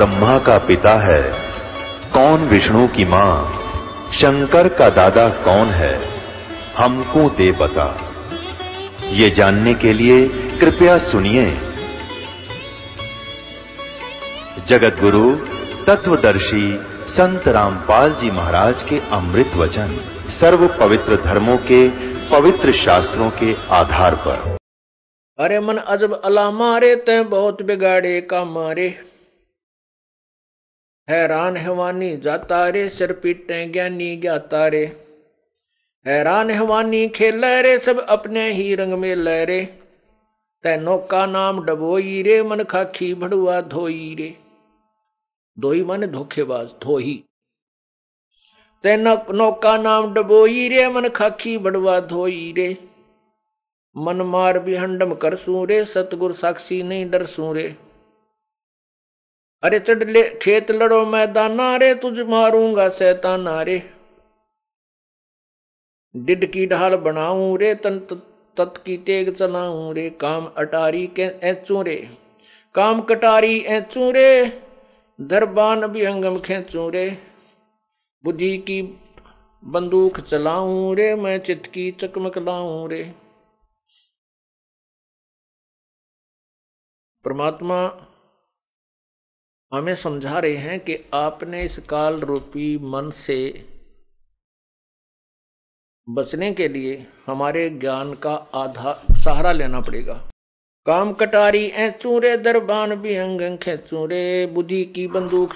ब्रह्मा का पिता है। कौन विष्णु की माँ? शंकर का दादा कौन है? हमको दे बता। ये जानने के लिए कृपया सुनिए। जगत गुरु तत्वदर्शी संत रामपाल जी महाराज के अमृत वचन सर्व पवित्र धर्मों के पवित्र शास्त्रों के आधार पर। अरे मन अजब अला मारे तय बहुत बिगाड़े का मारे। हैरान हैवानी जाता रे सिर पीटे, ज्ञानी ज्ञाता रे हैरान हैवानी, खेल रे, सब अपने ही रंग में लहरे तैनो का नाम डबोई रे, मन खाखी भड़ुआ धोई रे। धोई मन धोखेबाज धोही। तैनो नौका नाम डबोई रे, मन खाखी बड़वा धोई रे। मन मार भी हंडम कर सूरे सतगुर साक्षी नहीं डर सूरे अरे चढ़ ले खेत लड़ो मैदाना रे तुझ मारूँगा सैताना रे डिड की ढाल बनाऊँ रे, तन तत् की तेग चलाऊं रे, काम अटारी के ऐचू रे। काम कटारी ऐचू रे, दरबान भी हंगम खेचू रे। बुद्धि की बंदूक चलाऊं रे, मैं चित की चकमक लाऊं रे। परमात्मा हमें समझा रहे हैं कि आपने इस काल रूपी मन से बचने के लिए हमारे ज्ञान का आधार सहारा लेना पड़ेगा। काम कटारी ए चूरे दरबान भी अंग चूरे बुद्धि की बंदूक,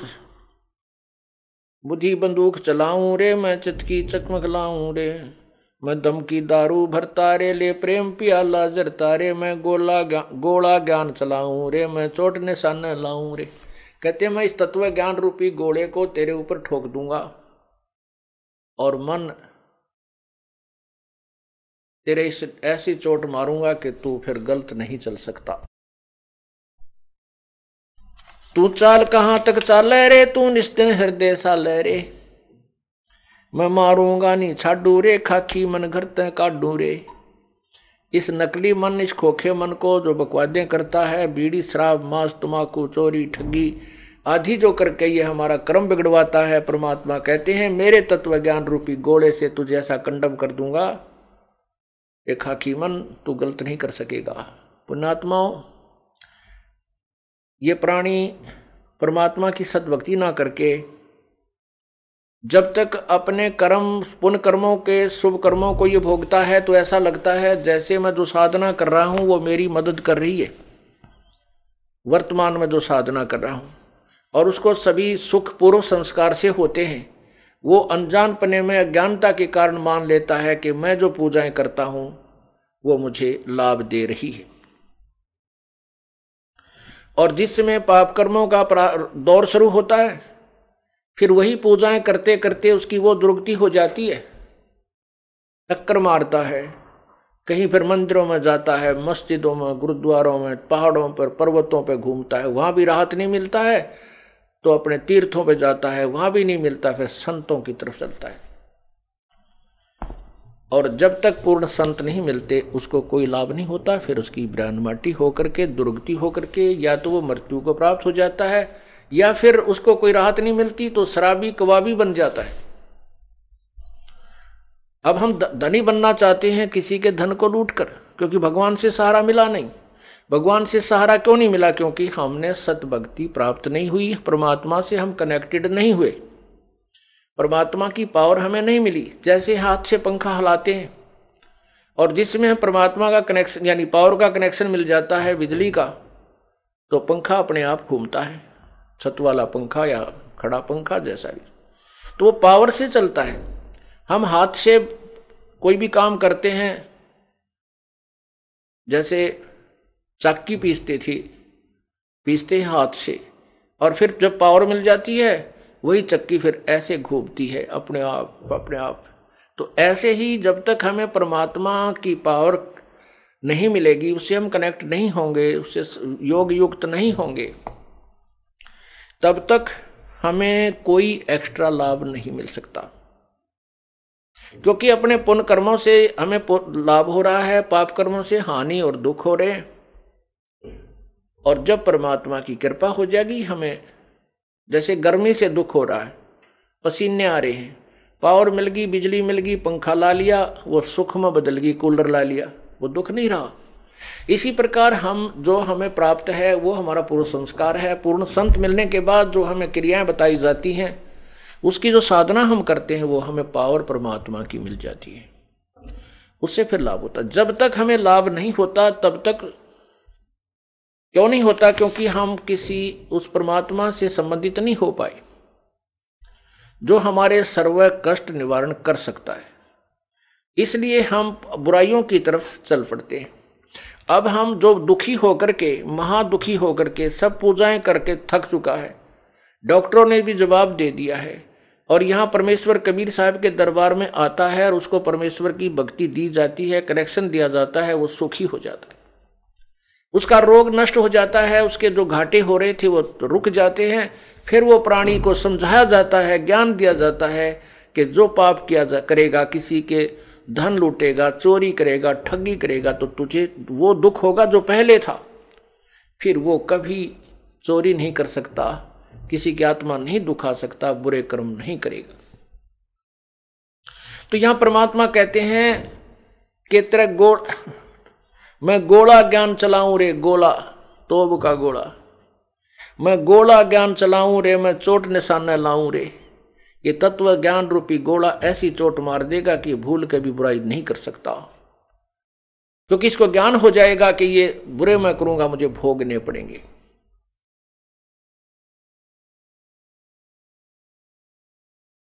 बुद्धि बंदूक चलाऊं रे, मैं चित की चकमक लाऊं रे। मैं दम की दारू भरता रे, ले प्रेम पियाला जरता रे। मैं गोला गोला ज्ञान चलाऊं रे, मैं चोट निशान लाऊं रे। कहते मैं इस तत्व ज्ञान रूपी गोले को तेरे ऊपर ठोक दूँगा और मन तेरे इस ऐसी चोट मारूँगा कि तू फिर गलत नहीं चल सकता। तू चाल कहाँ तक चाल रे? तू निस्तिन हृदय सा ले रे। मैं मारूँगा नहीं छाडू रे खाकी मन घर तय काडू रे। इस नकली मन, इस खोखे मन को जो बकवादें करता है, बीड़ी शराब मांस तुम्बाकू चोरी, ठगी आदि जो करके ये हमारा क्रम बिगड़वाता है, परमात्मा कहते हैं, मेरे तत्व ज्ञान रूपी गोले से तुझे ऐसा कंडम कर दूँगा। एक खाकी मन, तू गलत नहीं कर सकेगा। पुण्यात्माओं, ये प्राणी परमात्मा की सदभक्ति ना करके जब तक अपने कर्म, पुण्य कर्मों के शुभ कर्मों को ये भोगता है तो ऐसा लगता है जैसे मैं जो साधना कर रहा हूँ, वो मेरी मदद कर रही है। वर्तमान में जो साधना कर रहा हूँ, और उसको सभी सुख पूर्व संस्कार से होते हैं, वो अनजान पने में अज्ञानता के कारण मान लेता है कि मैं जो पूजाएँ करता हूँ, वो मुझे लाभ दे रही है। और जिस समय पाप कर्मों का दौर शुरू होता है फिर वही पूजाएँ करते करते उसकी वो दुर्गति हो जाती है। टक्कर मारता है। कहीं फिर मंदिरों में जाता है, मस्जिदों में, गुरुद्वारों में, पहाड़ों पर, पर्वतों पर घूमता है। वहाँ भी राहत नहीं मिलता है तो अपने तीर्थों पे जाता है। वहाँ भी नहीं मिलता, फिर संतों की तरफ़ चलता है। और जब तक पूर्ण संत नहीं मिलते, उसको कोई लाभ नहीं होता। फिर उसकी ब्रान माटी होकर के, दुर्गति होकर के, या तो वो मृत्यु को प्राप्त हो जाता है या फिर उसको कोई राहत नहीं मिलती तो शराबी कबाबी बन जाता है। अब हम धनी बनना चाहते हैं किसी के धन को लूट कर क्योंकि भगवान से सहारा मिला नहीं। भगवान से सहारा क्यों नहीं मिला? क्योंकि हमने सत भक्ति प्राप्त नहीं हुई, परमात्मा से हम कनेक्टेड नहीं हुए। परमात्मा की पावर हमें नहीं मिली, जैसे हाथ से पंखा हिलाते हैं। और जिसमें हम परमात्मा का कनेक्शन यानी पावर का कनेक्शन मिल जाता है, बिजली का तो पंखा अपने आप घूमता है। छत वाला पंखा या खड़ा पंखा जैसा भी। तो वो पावर से चलता है। हम हाथ से कोई भी काम करते हैं, जैसे चक्की पीसते थी, पीसते हैं हाथ से, और फिर जब पावर मिल जाती है, वही चक्की फिर ऐसे घूमती है अपने आप अपने आप। तो ऐसे ही जब तक हमें परमात्मा की पावर नहीं मिलेगी, उससे हम कनेक्ट नहीं होंगे, उससे योग युक्त नहीं होंगे। तब तक हमें कोई एक्स्ट्रा लाभ नहीं मिल सकता। क्योंकि अपने पुण्य कर्मों से हमें लाभ हो रहा है पाप कर्मों से हानि और दुख हो रहे हैं। और जब परमात्मा की कृपा हो जाएगी, हमें जैसे गर्मी से दुख हो रहा है, पसीने आ रहे हैं, पावर मिल गई, बिजली मिल गई, पंखा ला लिया, वो सुख में बदल गई, कूलर ला लिया, वो दुख नहीं रहा। इसी प्रकार हम जो हमें प्राप्त है, वो हमारा पूर्ण संस्कार है। पूर्ण संत मिलने के बाद जो हमें क्रियाएँ बताई जाती हैं, उसकी जो साधना हम करते हैं, वो हमें पावर परमात्मा की मिल जाती है। उससे फिर लाभ होता जब तक हमें लाभ नहीं होता, तब तक क्यों नहीं होता? क्योंकि हम किसी उस परमात्मा से संबंधित नहीं हो पाए, जो हमारे सर्व कष्ट निवारण कर सकता है। इसलिए हम बुराइयों की तरफ़ चल पड़ते हैं। अब हम जो दुखी होकर के, महादुखी होकर के, सब पूजाएँ करके थक चुका है। डॉक्टरों ने भी जवाब दे दिया है। और यहाँ परमेश्वर कबीर साहब के दरबार में आता है और उसको परमेश्वर की भक्ति दी जाती है कनेक्शन दिया जाता है, वो सुखी हो जाता है। उसका रोग नष्ट हो जाता है, उसके जो घाटे हो रहे थे वो रुक जाते हैं। फिर वो प्राणी को समझाया जाता है, ज्ञान दिया जाता है कि जो पाप किया जा करेगा, किसी के धन लूटेगा, चोरी करेगा, ठगी करेगा तो तुझे वो दुख होगा जो पहले था। फिर वो कभी चोरी नहीं कर सकता, किसी की आत्मा नहीं दुखा सकता, बुरे कर्म नहीं करेगा। तो यहाँ परमात्मा कहते हैं कि तेरा गोड़, मैं गोला ज्ञान चलाऊं रे, गोला, तोब का गोला। मैं गोला ज्ञान चलाऊं रे, मैं चोट निशाना लाऊं रे। ये तत्व ज्ञान रूपी गोला ऐसी चोट मार देगा कि भूल के भी बुराई नहीं कर सकता। क्योंकि इसको ज्ञान हो जाएगा कि ये बुरे मैं करूँगा, मुझे भोगने पड़ेंगे।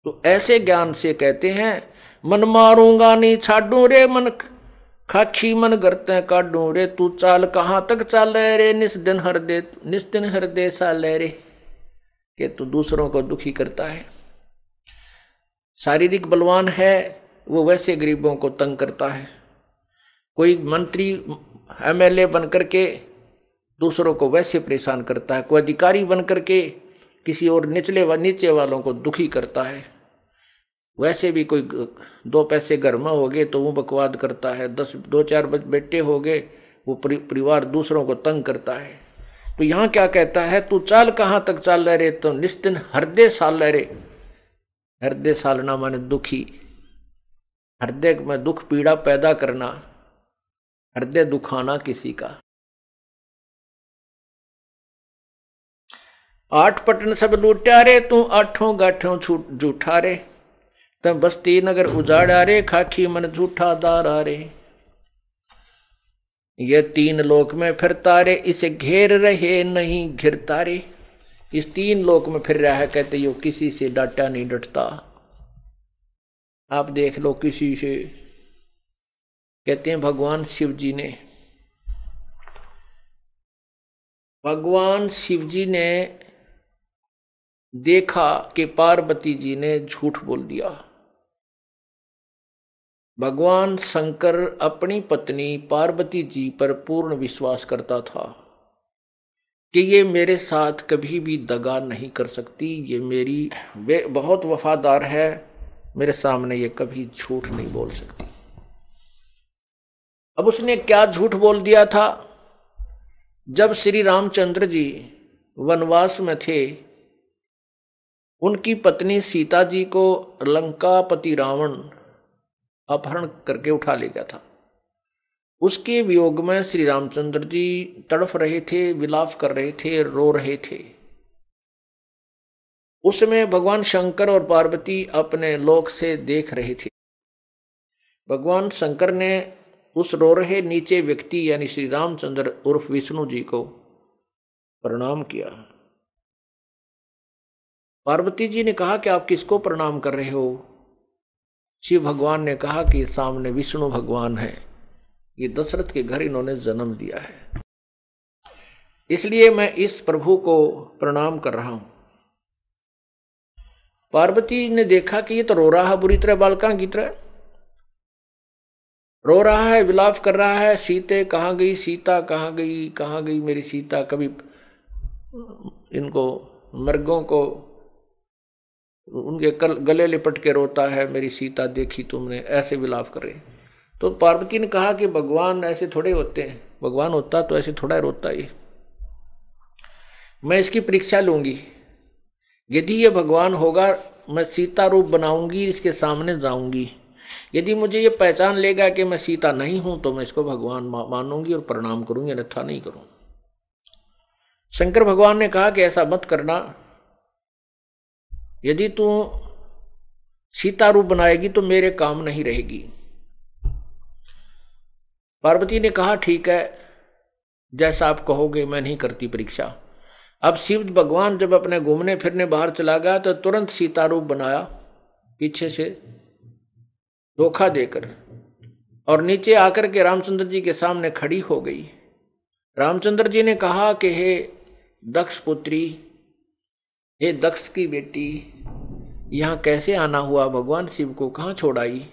तो ऐसे ज्ञान से कहते हैं, मन मारूँगा नहीं छाडू रे मन, खाखी मन गरते काडू रे, तू चाल कहाँ तक चाल रे, निस दिन हर दे, निस दिन हर दे सा ले रे, कि तू दूसरों को दुखी करता है। शारीरिक बलवान है, वो वैसे गरीबों को तंग करता है। कोई मंत्री, एमएलए बन करके दूसरों को वैसे परेशान करता है। कोई अधिकारी बन करके किसी और निचले व, नीचे वालों को दुखी करता है। वैसे भी कोई दो पैसे घर में हो गए तो वो बकवाद करता है। दस दो चार बेटे हो गए वो परिवार दूसरों को तंग करता है। तो यहाँ क्या कहता है, तू चाल कहाँ तक चाल रहे तो निस्तिन हृदय साल रहे। हृदय सालना माने दुखी। हृदय में दुख, पीड़ा पैदा करना, हृदय दुखाना किसी का। आठ पटन सब लूटा रे तू आठों गाठों झूठा रे तब बस्ती नगर उजाड़ा रे खाखी मन झूठा दारा रे ये तीन लोक में फिरता रे इसे घेर रहे नहीं घिरता रे इस तीन लोक में फिर रहा है, कहते, यो किसी से डाटा नहीं डटता। आप देख लो किसी से। कहते हैं, भगवान शिव जी ने भगवान शिव जी ने देखा कि पार्वती जी ने झूठ बोल दिया। भगवान शंकर अपनी पत्नी पार्वती जी पर पूर्ण विश्वास करता था। कि ये मेरे साथ कभी भी दगा नहीं कर सकती। ये मेरी वे बहुत वफादार है। मेरे सामने ये कभी झूठ नहीं बोल सकती। अब उसने क्या झूठ बोल दिया था? जब श्री रामचंद्र जी वनवास में थे, उनकी पत्नी सीता जी को लंकापति रावण अपहरण करके उठा ले गया था। उसके वियोग में श्री रामचंद्र जी तड़फ रहे थे, विलाप कर रहे थे, रो रहे थे। उसमें भगवान शंकर और पार्वती अपने लोक से देख रहे थे। भगवान शंकर ने उस रो रहे नीचे व्यक्ति यानी श्री रामचंद्र उर्फ़ विष्णु जी को प्रणाम किया। पार्वती जी ने कहा कि आप किसको प्रणाम कर रहे हो? शिव भगवान ने कहा कि सामने विष्णु भगवान है। ये दशरथ के घर इन्होंने जन्म दिया है। इसलिए मैं इस प्रभु को प्रणाम कर रहा हूँ। पार्वती ने देखा कि ये तो रो रहा है, बुरी तरह बालका की तरह रो रहा है, विलाप कर रहा है, सीते कहाँ गई, सीता कहाँ गई कहाँ गई मेरी सीता? कभी इनको मर्गों को, उनके गले लिपट के रोता है, मेरी सीता देखी तुमने, ऐसे विलाप कर तो पार्वती ने कहा कि भगवान ऐसे थोड़े होते हैं। भगवान होता तो ऐसे थोड़ा रोता ही। मैं इसकी परीक्षा लूँगी। यदि ये भगवान होगा, मैं सीता रूप बनाऊँगी, इसके सामने जाऊँगी। यदि मुझे ये पहचान लेगा कि मैं सीता नहीं हूँ तो मैं इसको भगवान मानूँगी और प्रणाम करूँगी, अन्यथा नहीं करूँ। शंकर भगवान ने कहा कि ऐसा मत करना। यदि तू सीता रूप बनाएगी तो मेरे काम नहीं रहेगी। पार्वती ने कहा, ठीक है, जैसा आप कहोगे, मैं नहीं करती परीक्षा. अब शिव भगवान जब अपने घूमने फिरने बाहर चला गया तो तुरंत सीता रूप बनाया, पीछे से धोखा देकर, और नीचे आकर के रामचंद्र जी के सामने खड़ी हो गई। रामचंद्र जी ने कहा कि, हे दक्ष पुत्री, हे दक्ष की बेटी, यहाँ कैसे आना हुआ? भगवान शिव को कहाँ छोड़ाई?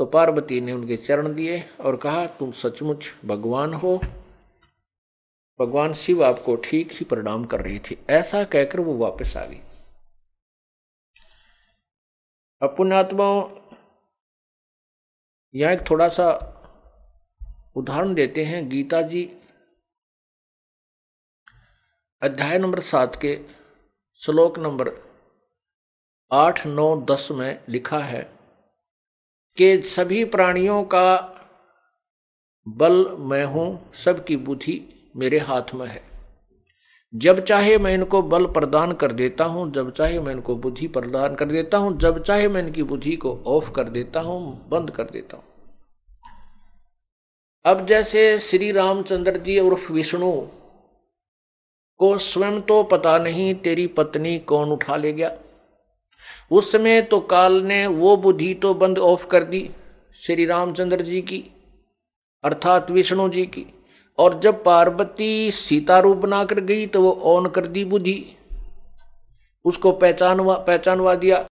तो पार्वती ने उनके चरण दिए और कहा, तुम सचमुच भगवान हो। भगवान शिव आपको ठीक ही प्रणाम कर रही थी। ऐसा कहकर वो वापस आ गई। अपुण्यात्माओं यहाँ एक थोड़ा सा उदाहरण देते हैं। गीता जी, अध्याय नंबर सात के श्लोक नंबर आठ नौ दस में लिखा है कि सभी प्राणियों का बल मैं हूँ, सबकी बुद्धि मेरे हाथ में है। जब चाहे मैं इनको बल प्रदान कर देता हूँ, जब चाहे मैं इनको बुद्धि प्रदान कर देता हूँ, जब चाहे मैं इनकी बुद्धि को ऑफ़ कर देता हूँ, बंद कर देता हूँ। अब जैसे श्री रामचंद्र जी उर्फ़ विष्णु को स्वयं तो पता नहीं, तेरी पत्नी कौन उठा ले गया? उस समय तो काल ने वो बुद्धि तो बंद ऑफ़ कर दी, श्री रामचंद्र जी की, अर्थात विष्णु जी की। और जब पार्वती सीता रूप बनाकर गई तो वो ऑन कर दी बुद्धि। उसको पहचानवा पहचानवा दिया।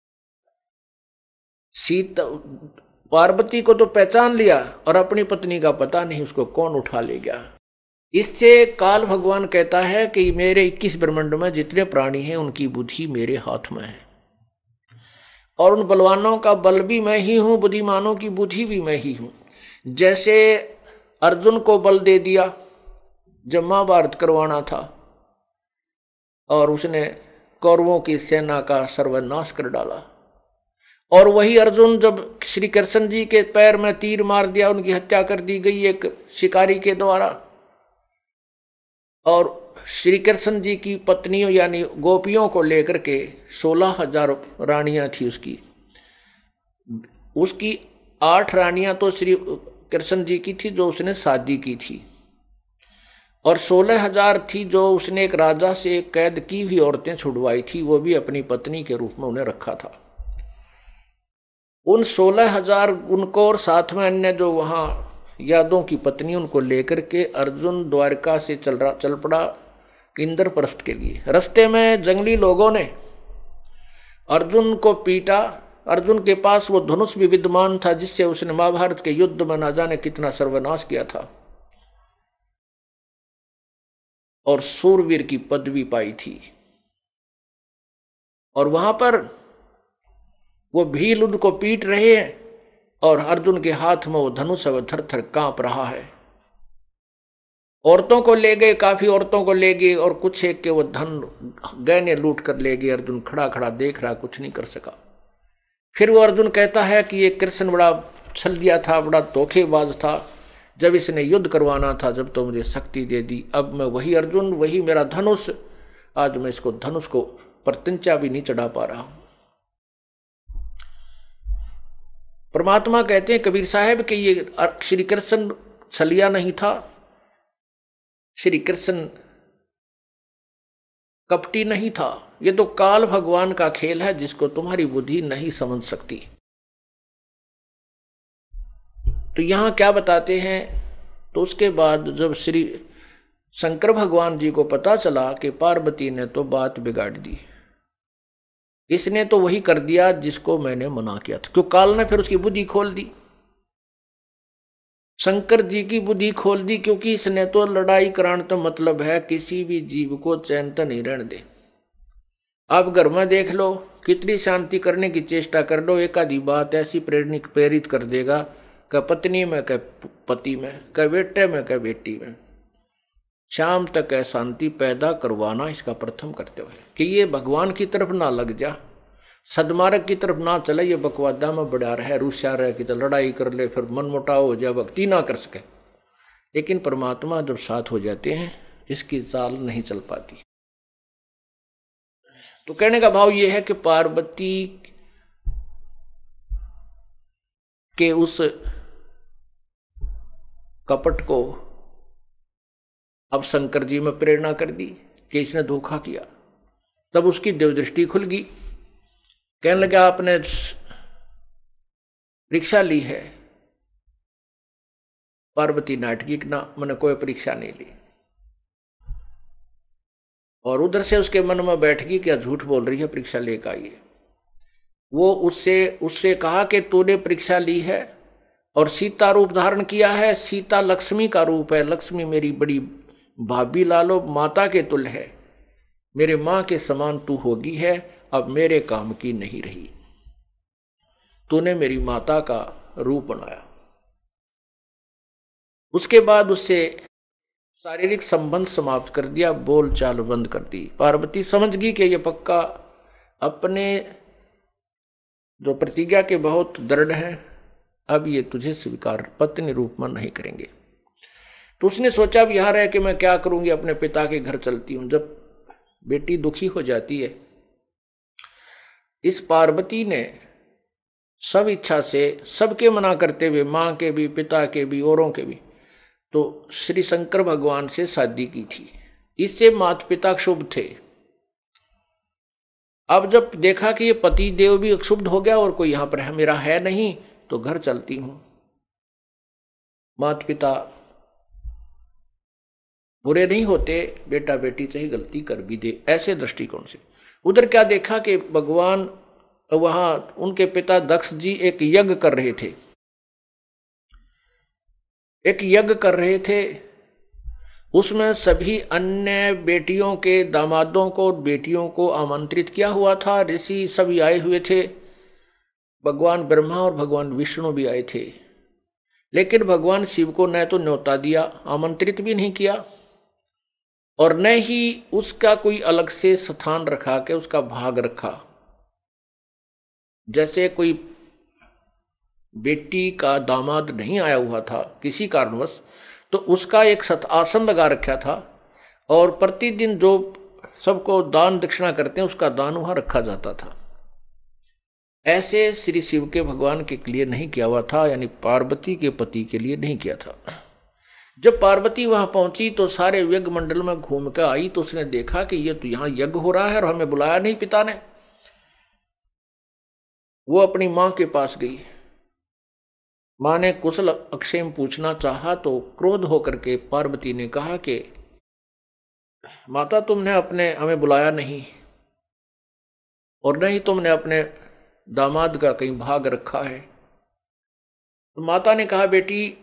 सीता, पार्वती को तो पहचान लिया, और अपनी पत्नी का पता नहीं, उसको कौन उठा ले गया। इससे काल भगवान कहता है कि मेरे 21 ब्रह्मंड में जितने प्राणी हैं, उनकी बुद्धि मेरे हाथ में है। और उन बलवानों का बल भी मैं ही हूँ, बुद्धिमानों की बुद्धि भी मैं ही हूँ। जैसे अर्जुन को बल दे दिया, जब महाभारत करवाना था, और उसने कौरवों की सेना का सर्वनाश कर डाला। और वही अर्जुन जब श्री कृष्ण जी के पैर में तीर मार दिया, उनकी हत्या कर दी गई एक शिकारी के द्वारा, और श्री कृष्ण जी की पत्नियों यानी गोपियों को लेकर के सोलह हज़ार रानियाँ थी उसकी। उसकी आठ रानियाँ तो श्री कृष्ण जी की थी, जो उसने शादी की थी। और सोलह हज़ार थी, जो उसने एक राजा से एक कैद की हुई औरतें छुड़वाई थी, वो भी अपनी पत्नी के रूप में उन्हें रखा था। उन सोलह हज़ार उनको और साथ में अन्य जो वहाँ यादों की पत्नी उनको लेकर के अर्जुन द्वारका से चल रहा चल पड़ा। इंद्रप्रस्थ के लिए। रस्ते में जंगली लोगों ने अर्जुन को पीटा। अर्जुन के पास वो धनुष भी विद्यमान था, जिससे उसने महाभारत के युद्ध में ना जाने कितना सर्वनाश किया था। और सूरवीर की पदवी पाई थी। और वहाँ पर वो भील उनको पीट रहे हैं, और अर्जुन के हाथ में वो धनुष थर थर काँप रहा है। औरतों को ले गए, काफ़ी औरतों को ले गए और कुछ एक के वो धन, गहने लूट कर ले गए, अर्जुन खड़ा खड़ा देख रहा, कुछ नहीं कर सका। फिर वो अर्जुन कहता है कि ये कृष्ण बड़ा छल दिया था, बड़ा धोखेबाज था। जब इसने युद्ध करवाना था, जब तो मुझे शक्ति दे दी। अब मैं वही अर्जुन, वही मेरा धनुष। आज मैं इसको, धनुष को प्रत्यंचा भी नहीं चढ़ा पा रहा हूँ। परमात्मा कहते हैं कबीर साहब कि ये श्री कृष्ण छलिया नहीं था श्री कृष्ण कपटी नहीं था। ये तो काल भगवान का खेल है, जिसको तुम्हारी बुद्धि नहीं समझ सकती। तो यहाँ क्या बताते हैं? तो उसके बाद जब श्री शंकर भगवान जी को पता चला कि पार्वती ने तो बात बिगाड़ दी। इसने तो वही कर दिया जिसको मैंने मना किया था। क्यों? काल ने फिर उसकी बुद्धि खोल दी। शंकर जी की बुद्धि खोल दी, क्योंकि इसने तो लड़ाई कराने तो मतलब है किसी भी जीव को चैन तो नहीं रहने दे। आप घर में देख लो, कितनी शांति करने की चेष्टा कर लो, एक आधी बात ऐसी प्रेरणिक प्रेरित कर देगा क पत्नी में क पति में क बेटे में क बेटी में। शाम तक शांति पैदा करवाना इसका प्रथम कर्तव्य है, कि ये भगवान की तरफ़ ना लग जा। सदमार्ग की तरफ़ ना चले ये बकवादा में बड़ा रहे रूसिया रहे कि तो लड़ाई कर ले, फिर मन मोटाव हो जाए, भक्ति ना कर सके। लेकिन परमात्मा जब साथ हो जाते हैं, इसकी चाल नहीं चल पाती। तो कहने का भाव यह है कि पार्वती के उस कपट को अब शंकर जी में प्रेरणा कर दी, कि इसने धोखा किया। तब उसकी देवदृष्टि खुल गई। कहने लगा, आपने परीक्षा ली है। पार्वती नाटकी ना, मैंने कोई परीक्षा नहीं ली। और उधर से उसके मन में बैठ गई क्या झूठ बोल रही है, परीक्षा लेकर आई है वो उससे उससे कहा कि, तूने परीक्षा ली है और सीता रूप धारण किया है। सीता लक्ष्मी का रूप है। लक्ष्मी मेरी बड़ी भाभी लालो, माता के तुल है। मेरे माँ के समान तू होगी है। अब मेरे काम की नहीं रही। तूने मेरी माता का रूप बनाया। उसके बाद उससे शारीरिक संबंध समाप्त कर दिया बोल चाल बंद कर दी। पार्वती समझ गई कि ये पक्का अपने जो प्रतिज्ञा के बहुत दृढ़ है, अब ये तुझे स्वीकार पत्नी रूप में नहीं करेंगे। तो उसने सोचा, अब यहाँ रह कि मैं क्या करूँगी? अपने पिता के घर चलती हूँ। जब बेटी दुखी हो जाती है इस पार्वती ने सब इच्छा से सबके मना करते हुए, माँ के भी, पिता के भी, औरों के भी तो श्री शंकर भगवान से शादी की थी। इससे माता पिता क्षुभ थे। अब जब देखा कि ये पति देव भी क्षुब्ध हो गया और कोई यहाँ पर है, मेरा है नहीं तो घर चलती हूँ। माता पिता बुरे नहीं होते बेटा बेटी चाहे गलती कर भी दे, ऐसे दृष्टिकोण से। उधर क्या देखा कि भगवान वहाँ उनके पिता दक्ष जी एक यज्ञ कर रहे थे। एक यज्ञ कर रहे थे। उसमें सभी अन्य बेटियों के दामादों को बेटियों को आमंत्रित किया हुआ था। ऋषि सभी आए हुए थे। भगवान ब्रह्मा और भगवान विष्णु भी आए थे। लेकिन भगवान शिव को न तो न्योता दिया, आमंत्रित भी नहीं किया। और न ही उसका कोई अलग से स्थान रखा के उसका भाग रखा। जैसे कोई बेटी का दामाद नहीं आया हुआ था किसी कारणवश तो उसका एक सत आसन लगा रखा था और प्रतिदिन जो सबको दान दक्षिणा करते हैं, उसका दान वहाँ रखा जाता था। ऐसे श्री शिव के भगवान के लिए नहीं किया हुआ था, यानी पार्वती के पति के लिए नहीं किया था। जब पार्वती वहाँ पहुँची तो सारे यज्ञ मंडल में घूम कर आई तो उसने देखा कि ये तो यहाँ यज्ञ हो रहा है और हमें बुलाया नहीं पिता ने। वो अपनी माँ के पास गई। माँ ने कुशल अक्षेम पूछना चाहा तो क्रोध होकर के पार्वती ने कहा कि, माता, तुमने अपने, हमें बुलाया नहीं। और नहीं तुमने अपने दामाद का कहीं भाग रखा है। तो माता ने कहा, बेटी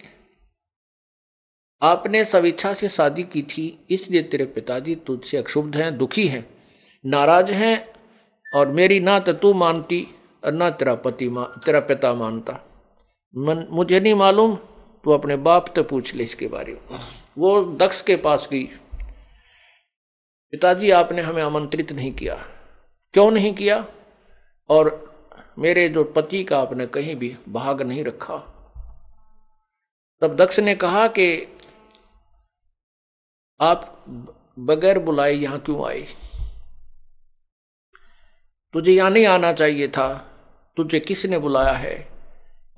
आपने सविच्छा से शादी की थी, इसलिए तेरे पिताजी तुझसे अक्षुब्ध हैं, दुखी हैं, नाराज़ हैं, और मेरी ना तो तू मानती और ना तेरा पति तेरा पिता मानता। मन, मुझे नहीं मालूम, तू अपने बाप तो पूछ ले इसके बारे में। वो दक्ष के पास गई। पिताजी, आपने हमें आमंत्रित नहीं किया। क्यों नहीं किया? और मेरे जो पति का आपने कहीं भी भाग नहीं रखा। तब दक्ष ने कहा कि आप बगैर बुलाए यहाँ क्यों आए? तुझे यहाँ नहीं आना चाहिए था, तुझे किसने बुलाया है?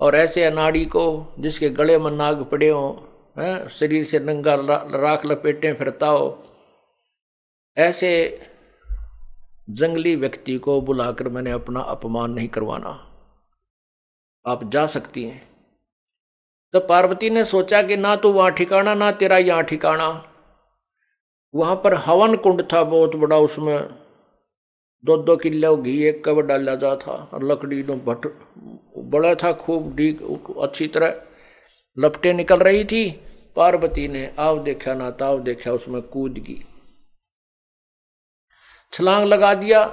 और ऐसे अनाड़ी को, जिसके गले में नाग पड़े हो, हैं, शरीर से नंगा राख लपेटे फिरता हो, ऐसे जंगली व्यक्ति को बुलाकर मैंने अपना अपमान नहीं करवाना। आप जा सकती हैं। तो पार्वती ने सोचा कि ना तो वहाँ ठिकाना, ना तेरा यहाँ ठिकाना। वहाँ पर हवन कुंड था बहुत बड़ा, उसमें दो दो किलो घी, एक कब डाला जा था, और लकड़ी नो भट, बड़ा था, खूब डी अच्छी तरह। लपटे निकल रही थी, पार्वती ने आव देखा ना ताव देखा, उसमें कूद गई। छलांग लगा दिया,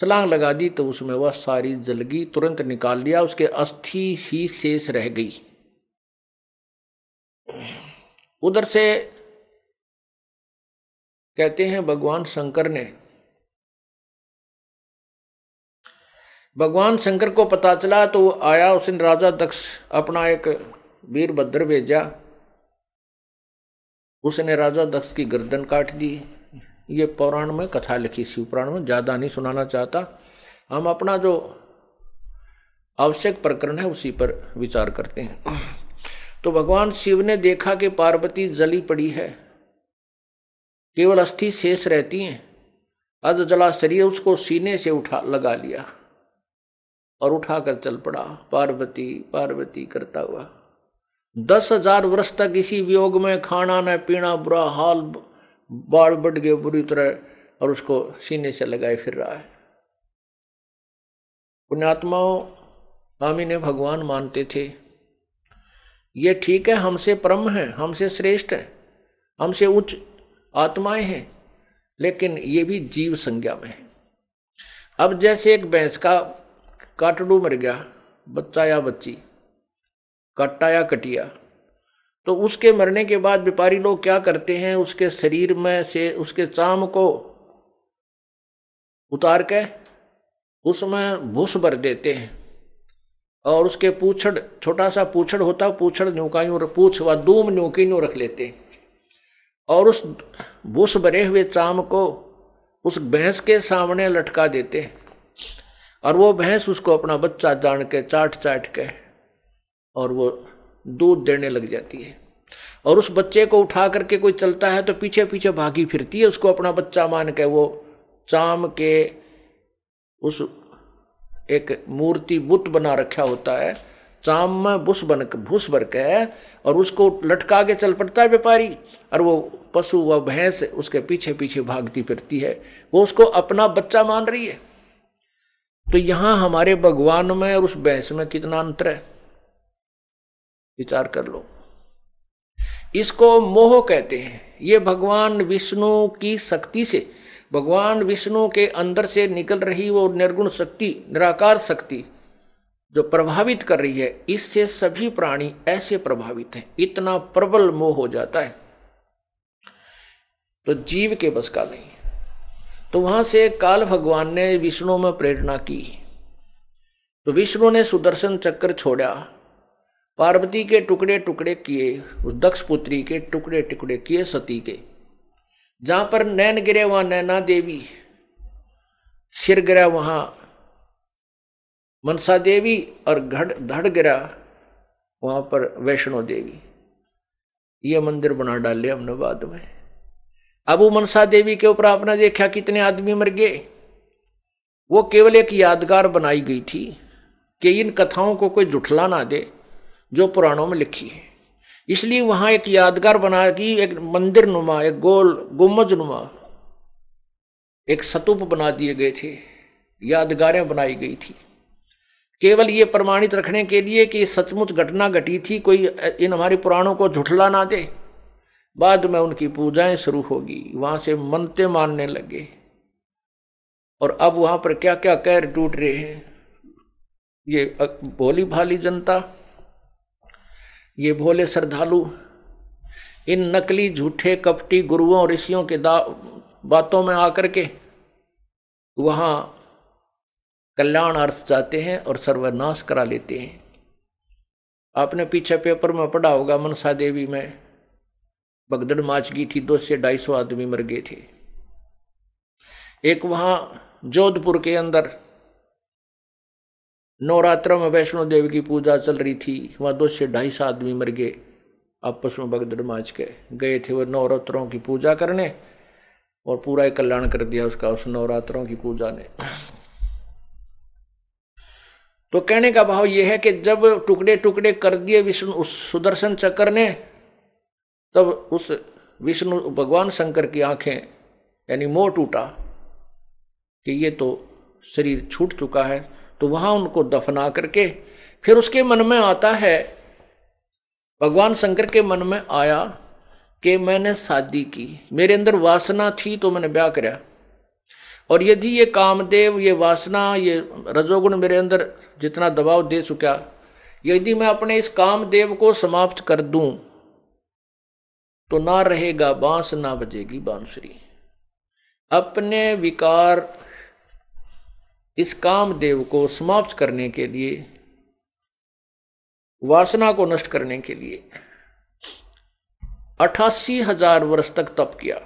छलांग लगा दी तो उसमें वह सारी जलगी तुरंत निकाल लिया, उसके अस्थि ही शेष रह गई। उधर से कहते हैं भगवान शंकर ने। भगवान शंकर को पता चला तो आया उसने राजा दक्ष अपना एक वीरभद्र भेजा। उसने राजा दक्ष की गर्दन काट दी। ये पौराण में, कथा लिखी शिव पुराण में, ज़्यादा नहीं सुनाना चाहता। हम अपना जो आवश्यक प्रकरण है, उसी पर विचार करते हैं। तो भगवान शिव ने देखा कि पार्वती जली पड़ी है। केवल अस्थि शेष रहती हैं। अध जला शरीर उसको सीने से उठा, लगा लिया और उठाकर चल पड़ा। पार्वती पार्वती करता हुआ। दस हज़ार वर्ष तक इसी वियोग में खाना न पीना, बुरा हाल, बाढ़ बढ़ गए बुरी तरह, और उसको सीने से लगाए फिर रहा है। पुण्यात्माओं हम इन्हें भगवान मानते थे। ये ठीक है, हमसे परम है, हमसे श्रेष्ठ है, हमसे उच्च आत्माएँ हैं, लेकिन ये भी जीव संज्ञा में है। अब जैसे एक भैंस का काटड़ू मर गया, बच्चा या बच्ची कट्टा या कटिया तो उसके मरने के बाद व्यापारी लोग क्या करते हैं? उसके शरीर में से, उसके चाम को उतार के उसमें भूस भर देते हैं। और उसके पूछड़, छोटा सा पूछड़ होता, पूछड़ न्यूकाइयों पूछ व दूम न्यूकी न्यू रख लेते हैं। और उस भूस भरे हुए चाम को उस भैंस के सामने लटका देते और वो भैंस उसको अपना बच्चा जान के चाट चाट के और वो दूध देने लग जाती है। और उस बच्चे को उठा करके कोई चलता है तो पीछे पीछे भागी फिरती है उसको अपना बच्चा मान के। वो चाम के उस एक मूर्ति बुत बना रखा होता है चाम में भूस बन भूस भर के और उसको लटका के चल पड़ता है व्यापारी। और वो पशु व भैंस उसके पीछे पीछे भागती फिरती है। वो उसको अपना बच्चा मान रही है। तो यहाँ हमारे भगवान में और उस भैंस में कितना अंतर है? विचार कर लो। इसको मोह कहते हैं। ये भगवान विष्णु की शक्ति से, भगवान विष्णु के अंदर से निकल रही वो निर्गुण शक्ति, निराकार शक्ति जो प्रभावित कर रही है, इससे सभी प्राणी ऐसे प्रभावित हैं। इतना प्रबल मोह हो जाता है। तो जीव के बस का नहीं। तो वहाँ से काल भगवान ने विष्णु में प्रेरणा की। तो विष्णु ने सुदर्शन चक्र छोड़ा। पार्वती के टुकड़े टुकड़े किए, उस दक्ष पुत्री के टुकड़े टुकड़े किए सती के। जहाँ पर नैन गिरे, वहाँ नैना देवी। सिर गिरा, वहाँ मनसा देवी और घड़, धड़ गिरा, वहाँ पर वैष्णो देवी। ये मंदिर बना डाले हमने बाद में। अब वो मनसा देवी के ऊपर आपने देखा कितने आदमी मर गए। वो केवल एक यादगार बनाई गई थी कि इन कथाओं को कोई जुठला ना दे, जो पुराणों में लिखी है। इसलिए वहाँ एक यादगार बना की एक मंदिर नुमा, एक गोल गुम्मज नुमा, एक सतुप बना दिए गए थे। यादगारें बनाई गई थी। केवल ये प्रमाणित रखने के लिए कि सचमुच घटना घटी थी, कोई इन हमारे पुराणों को झुठला ना दे। बाद में उनकी पूजाएँ शुरू होगी, वहाँ से मनते मानने लगे। और अब वहाँ पर क्या क्या कैर टूट रहे हैं? ये भोली भाली जनता, ये भोले श्रद्धालु, इन नकली झूठे कपटी गुरुओं ऋषियों के बातों में आकर के, वहाँ कल्याण अर्थ जाते हैं और सर्वनाश करा लेते हैं। आपने पीछे पेपर में पढ़ा होगा, मनसा देवी में भगदड़ माच की थी, दो से ढाई सौ आदमी मर गए थे। एक वहाँ जोधपुर के अंदर नवरात्र में वैष्णो देवी की पूजा चल रही थी, वहाँ दो से ढाई सौ आदमी मर गए, आपस में भगदड़ माच के गए थे, वो नवरात्रों की पूजा करने और पूरा कल्याण कर दिया उसका, उस नवरात्रों की पूजा ने। तो कहने का भाव यह है कि जब टुकड़े टुकड़े कर दिए विष्णु, उस सुदर्शन चक्र ने, तब उस विष्णु भगवान शंकर की आँखें, यानी मोह टूटा कि ये तो शरीर छूट चुका है। तो वहाँ उनको दफना करके, फिर उसके मन में आता है, भगवान शंकर के मन में आया कि मैंने शादी की, मेरे अंदर वासना थी तो मैंने ब्याह कराया। और यदि ये कामदेव, ये वासना, ये रजोगुण मेरे अंदर जितना दबाव दे चुका, यदि मैं अपने इस कामदेव को समाप्त कर दूँ तो ना रहेगा बाँस, ना बजेगी बांसुरी। अपने विकार इस कामदेव को समाप्त करने के लिए, वासना को नष्ट करने के लिए अठासी हज़ार वर्ष तक तप किया।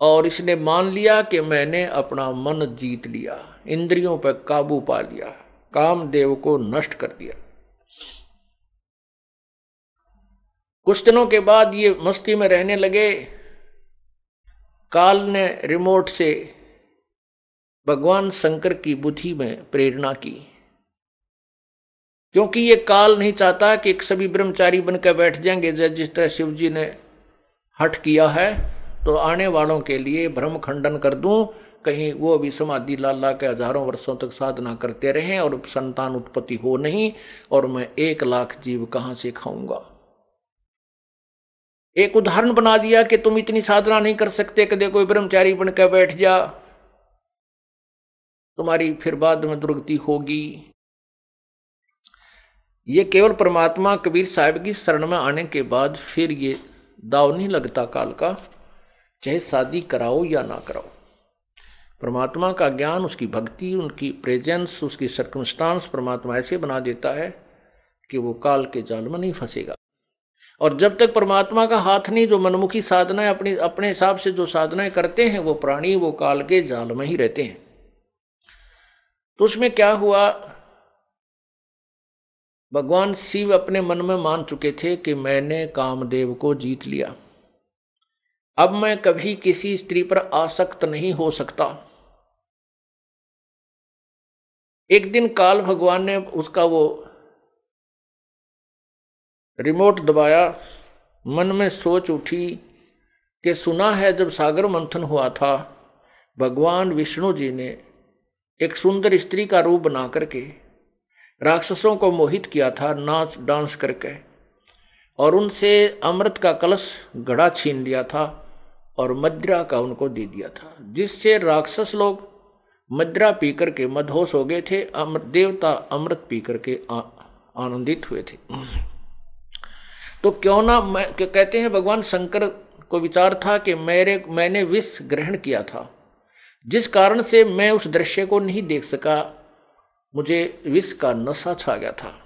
और इसने मान लिया कि मैंने अपना मन जीत लिया, इंद्रियों पर काबू पा लिया, कामदेव को नष्ट कर दिया। कुछ दिनों के बाद ये मस्ती में रहने लगे। काल ने रिमोट से भगवान शंकर की बुद्धि में प्रेरणा की। क्योंकि ये काल नहीं चाहता कि सभी ब्रह्मचारी बनकर बैठ जाएँगे, जिस तरह शिव जी ने हट किया है। तो आने वालों के लिए भ्रम खंडन कर दूँ। कहीं वो भी समाधि लाला के हज़ारों वर्षों तक साधना करते रहें और संतान उत्पत्ति हो नहीं और मैं एक लाख जीव कहाँ से खाऊँगा? एक उदाहरण बना दिया कि तुम इतनी साधना नहीं कर सकते कदे कोई ब्रह्मचारी बनकर बैठ जा। तुम्हारी फिर बाद में दुर्गति होगी। ये केवल परमात्मा कबीर साहब की शरण में आने के बाद फिर ये दाव नहीं लगता काल का। चाहे शादी कराओ या ना कराओ। परमात्मा का ज्ञान, उसकी भक्ति, उनकी प्रेजेंस उसकी सर्कमस्टांस परमात्मा ऐसे बना देता है कि वो काल के जाल में नहीं फंसेगा। और जब तक परमात्मा का हाथ नहीं, जो मनमुखी साधनाएँ अपनी, अपने हिसाब से जो साधनाएँ करते हैं, वो प्राणी वो काल के जाल में ही रहते हैं। तो उसमें क्या हुआ? भगवान शिव अपने मन में मान चुके थे कि मैंने कामदेव को जीत लिया। अब मैं कभी किसी स्त्री पर आसक्त नहीं हो सकता। एक दिन काल भगवान ने उसका वो रिमोट दबाया, मन में सोच उठी कि सुना है जब सागर मंथन हुआ था, भगवान विष्णु जी ने एक सुंदर स्त्री का रूप बना करके राक्षसों को मोहित किया था, नाच डांस करके, और उनसे अमृत का कलश गड़ा छीन लिया था। और मद्रा का उनको दे दिया था, जिससे राक्षस लोग मद्रा पी करके मदहोश हो गए थे अमृत देवता अमृत पी करके आनंदित हुए थे। तो क्यों ना मैं कहते हैं भगवान शंकर को विचार था कि मेरे, मैंने विष ग्रहण किया था। जिस कारण से मैं उस दृश्य को नहीं देख सका, मुझे विष का नशा छा गया था।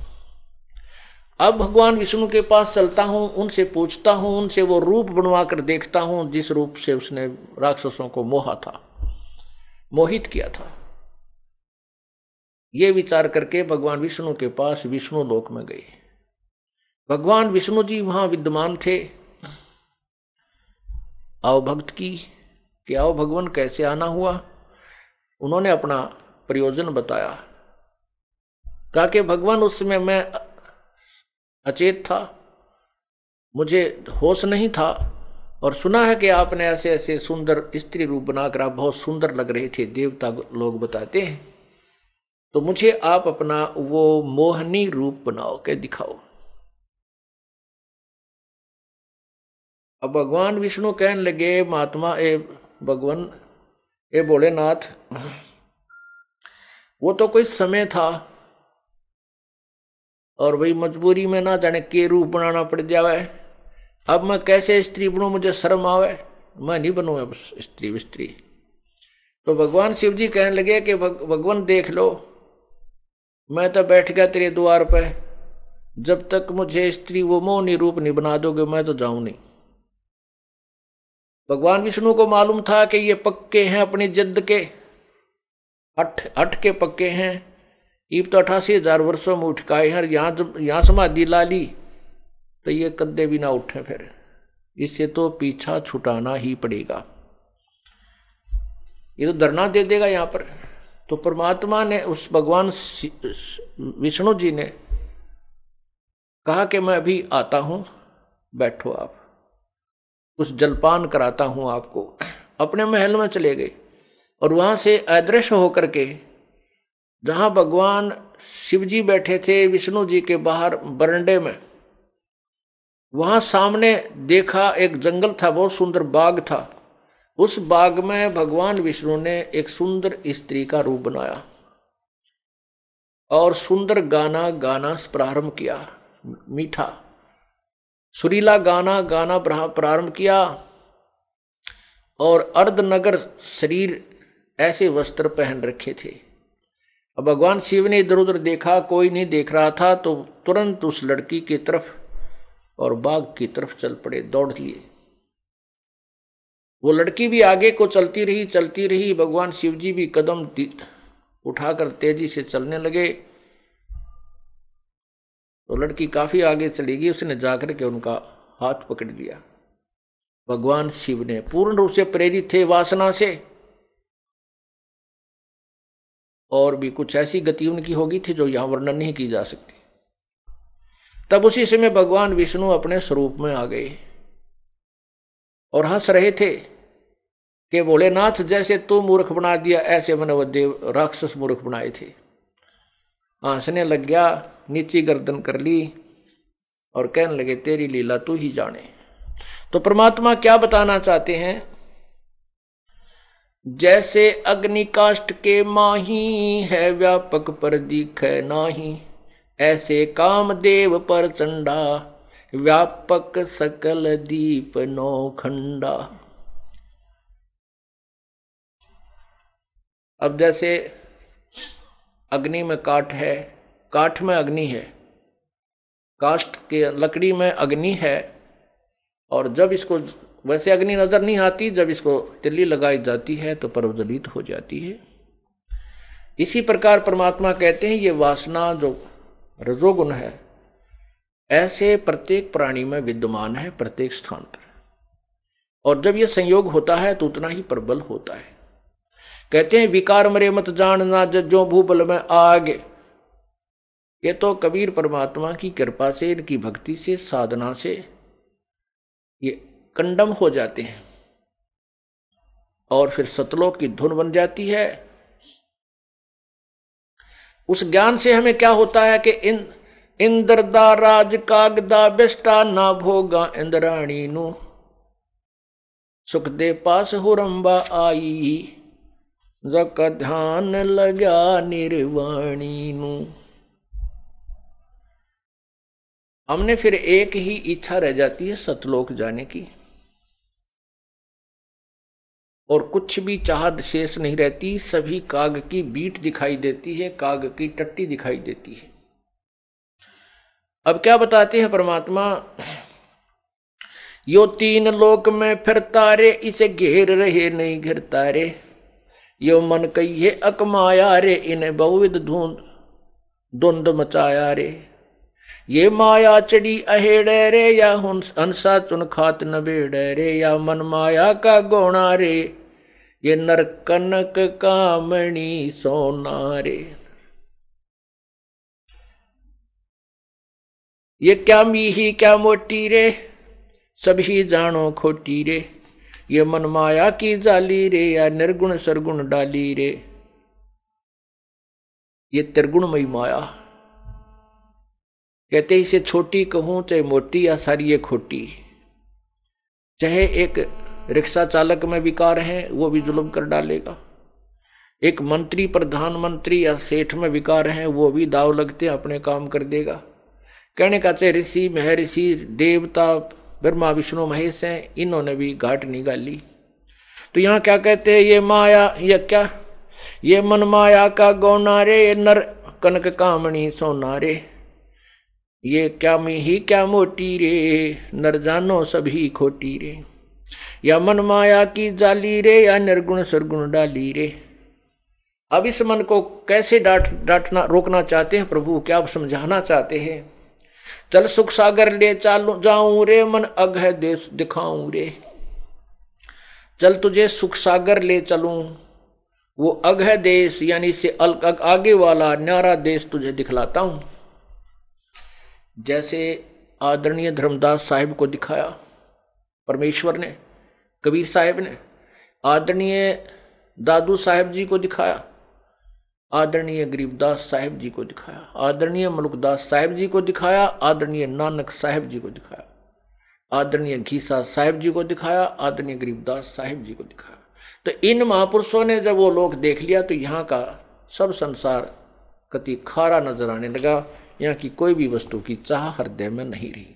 अब भगवान विष्णु के पास चलता हूँ, उनसे पूछता हूँ, उनसे वो रूप बनवा कर देखता हूँ, जिस रूप से उसने राक्षसों को मोहा था, मोहित किया था। ये विचार करके भगवान विष्णु के पास विष्णु लोक में गए भगवान विष्णु जी वहाँ विद्यमान थे। आओ भक्त की, कि आओ भगवान कैसे आना हुआ? उन्होंने अपना प्रयोजन बताया। कहा कि भगवान उस समय मैं अचेत था। मुझे होश नहीं था और सुना है कि आपने ऐसे ऐसे सुंदर स्त्री रूप बनाकर आप बहुत सुंदर लग रहे थे, देवता लोग बताते हैं। तो मुझे आप अपना वो मोहनी रूप बनाओ के दिखाओ। अब भगवान विष्णु कहने लगे, महात्मा, ए भगवान, ए भोलेनाथ, वो तो कोई समय था और वही मजबूरी में ना जाने के रूप बनाना पड़ जावे। अब मैं कैसे स्त्री बनू, मुझे शर्म आवे। मैं नहीं बनू अब स्त्री विस्त्री। तो भगवान शिव जी कहने लगे कि भगवान देख लो, मैं तो बैठ गया तेरे द्वार पे। जब तक मुझे स्त्री वो मोहनी रूप नहीं बना दोगे, मैं तो जाऊँ नहीं। भगवान विष्णु को मालूम था कि ये पक्के हैं अपनी जिद के। अठ अठ के पक्के हैं। ईब तो अठासी हज़ार वर्षों में उठकाए हैं यहाँ जब यहाँ समाधि ला ली तो ये कद्दे भी ना उठे फिर। इससे तो पीछा छुटाना ही पड़ेगा। ये तो धरना दे देगा यहाँ पर। तो परमात्मा ने, उस भगवान विष्णु जी ने कहा कि मैं अभी आता हूँ, बैठो आप। उस जलपान कराता हूँ आपको। अपने महल में चले गए और वहाँ से अदृश्य होकर के जहाँ भगवान शिव जी बैठे थे विष्णु जी के बाहर बरंडे में, वहाँ सामने देखा एक जंगल था, बहुत सुंदर बाग था। उस बाग में भगवान विष्णु ने एक सुंदर स्त्री का रूप बनाया और सुंदर गाना गाना प्रारंभ किया, मीठा। सुरीला गाना गाना प्रारंभ किया और अर्धनगर शरीर ऐसे वस्त्र पहन रखे थे। अब भगवान शिव ने इधर उधर देखा, कोई नहीं देख रहा था तो तुरंत उस लड़की की तरफ़ और बाघ की तरफ़ चल पड़े, दौड़ लिए। वो लड़की भी आगे को चलती रही चलती रही, भगवान शिव जी भी कदम उठाकर तेज़ी से चलने लगे। तो लड़की काफ़ी आगे चली गई, उसने जाकर के उनका हाथ पकड़ लिया। भगवान शिव ने पूर्ण रूप से प्रेरित थे वासना से। और भी कुछ ऐसी गति उनकी होगी थी जो यहाँ वर्णन नहीं की जा सकती। तब उसी समय भगवान विष्णु अपने स्वरूप में आ गए और हंस रहे थे कि भोलेनाथ, जैसे तू मूर्ख बना दिया, ऐसे मन देव राक्षस मूर्ख बनाए थे। हंसने लग गया, नीची गर्दन कर ली और कहने लगे, तेरी लीला तू ही जाने। तो परमात्मा क्या बताना चाहते हैं? जैसे अग्निकाष्ट के माही है व्यापक पर दिख नाही ऐसे कामदेव पर चंडा, व्यापक सकल दीप नो खंडा अब जैसे अग्नि में काठ है, काठ में अग्नि है, काष्ट के लकड़ी में अग्नि है, और जब इसको वैसे अग्नि नज़र नहीं आती, जब इसको तिल्ली लगाई जाती है तो प्रज्वलित हो जाती है। इसी प्रकार परमात्मा कहते हैं, ये वासना जो रजोगुण है, ऐसे प्रत्येक प्राणी में विद्यमान है प्रत्येक स्थान पर। और जब यह संयोग होता है तो उतना ही प्रबल होता है। कहते हैं, विकार मरे मत जानना जो भूबल में आगे। ये तो कबीर परमात्मा की कृपा से, इनकी भक्ति से, साधना से ये कंडम हो जाते हैं। और फिर सतलोक की धुन बन जाती है। उस ज्ञान से हमें क्या होता है कि इन, इंद्रदा राज कागदा बेस्टा ना भोगा इंद्राणी नु। सुख दे पास हुरंबा आई जक ध्यान लगा निर्वाणी नु। हमने फिर एक ही इच्छा रह जाती है सतलोक जाने की। और कुछ भी चाह शेष नहीं रहती, सभी काग की बीट दिखाई देती है, काग की टट्टी दिखाई देती है। अब क्या बताते हैं परमात्मा? यो तीन लोक में फिर तारे इसे घेर रहे नहीं घिर तारे। यो मन कही है अकमाया रे, इन्हें बहुविध धुंध धुंध मचाया रे। ये माया चढ़ी अहेड़े रे या हंसा चुन खात न बेड़े रे या मन माया का गोणा रे। ये नर कनक कामणी सोना रे। ये क्या मीही, क्या मोटी रे? सभी जानो खोटी रे। ये मन माया की जाली रे, या निर्गुण सरगुण डाली रे। ये त्रिगुणमयी माया। कहते इसे छोटी कहूँ, चाहे मोटी या सारी ये खोटी। चाहे एक रिक्शा चालक में विकार है, वो भी जुल्म कर डालेगा। एक मंत्री, प्रधानमंत्री या सेठ में विकार है, वो भी दाव लगते अपने काम कर देगा। कहने का चाहे ऋषि, महर्षि, देवता, ब्रह्मा, विष्णु, महेश हैं, इन्होंने भी घाट निकाली। तो यहाँ क्या कहते हैं, ये माया, ये क्या? ये मन माया का गौनारे, नर कनक कामणी सोनारे। ये क्या में ही क्या मोटी रे? नर जानो सभी खोटी रे। या मन माया की जाली रे, या निर्गुण सरगुण डाली रे। अब इस मन को कैसे डांट, डांटना, रोकना चाहते हैं प्रभु? क्या आप समझाना चाहते हैं? चल सुख सागर ले चालू, जाऊँ रे, मन अघ देश दिखाऊँ रे। चल तुझे सुख सागर ले चलूँ, वो अघ देश, यानी से आगे वाला, न्यारा देश तुझे दिखलाता हूँ। जैसे आदरणीय धर्मदास साहिब को दिखाया, परमेश्वर ने, कबीर साहिब ने, आदरणीय दादू साहिब जी को दिखाया, आदरणीय गरीबदास साहिब जी को दिखाया, आदरणीय मलुकदास साहिब जी को दिखाया, आदरणीय नानक साहिब जी को दिखाया, आदरणीय घीसा साहिब जी को दिखाया, आदरणीय गरीबदास साहिब जी को दिखाया। तो इन महापुरुषों ने जब वो लोग देख लिया तो यहाँ का सब संसार कति खारा नज़र आने लगा। यहाँ की कोई भी वस्तु की चाह हृदय में नहीं रही।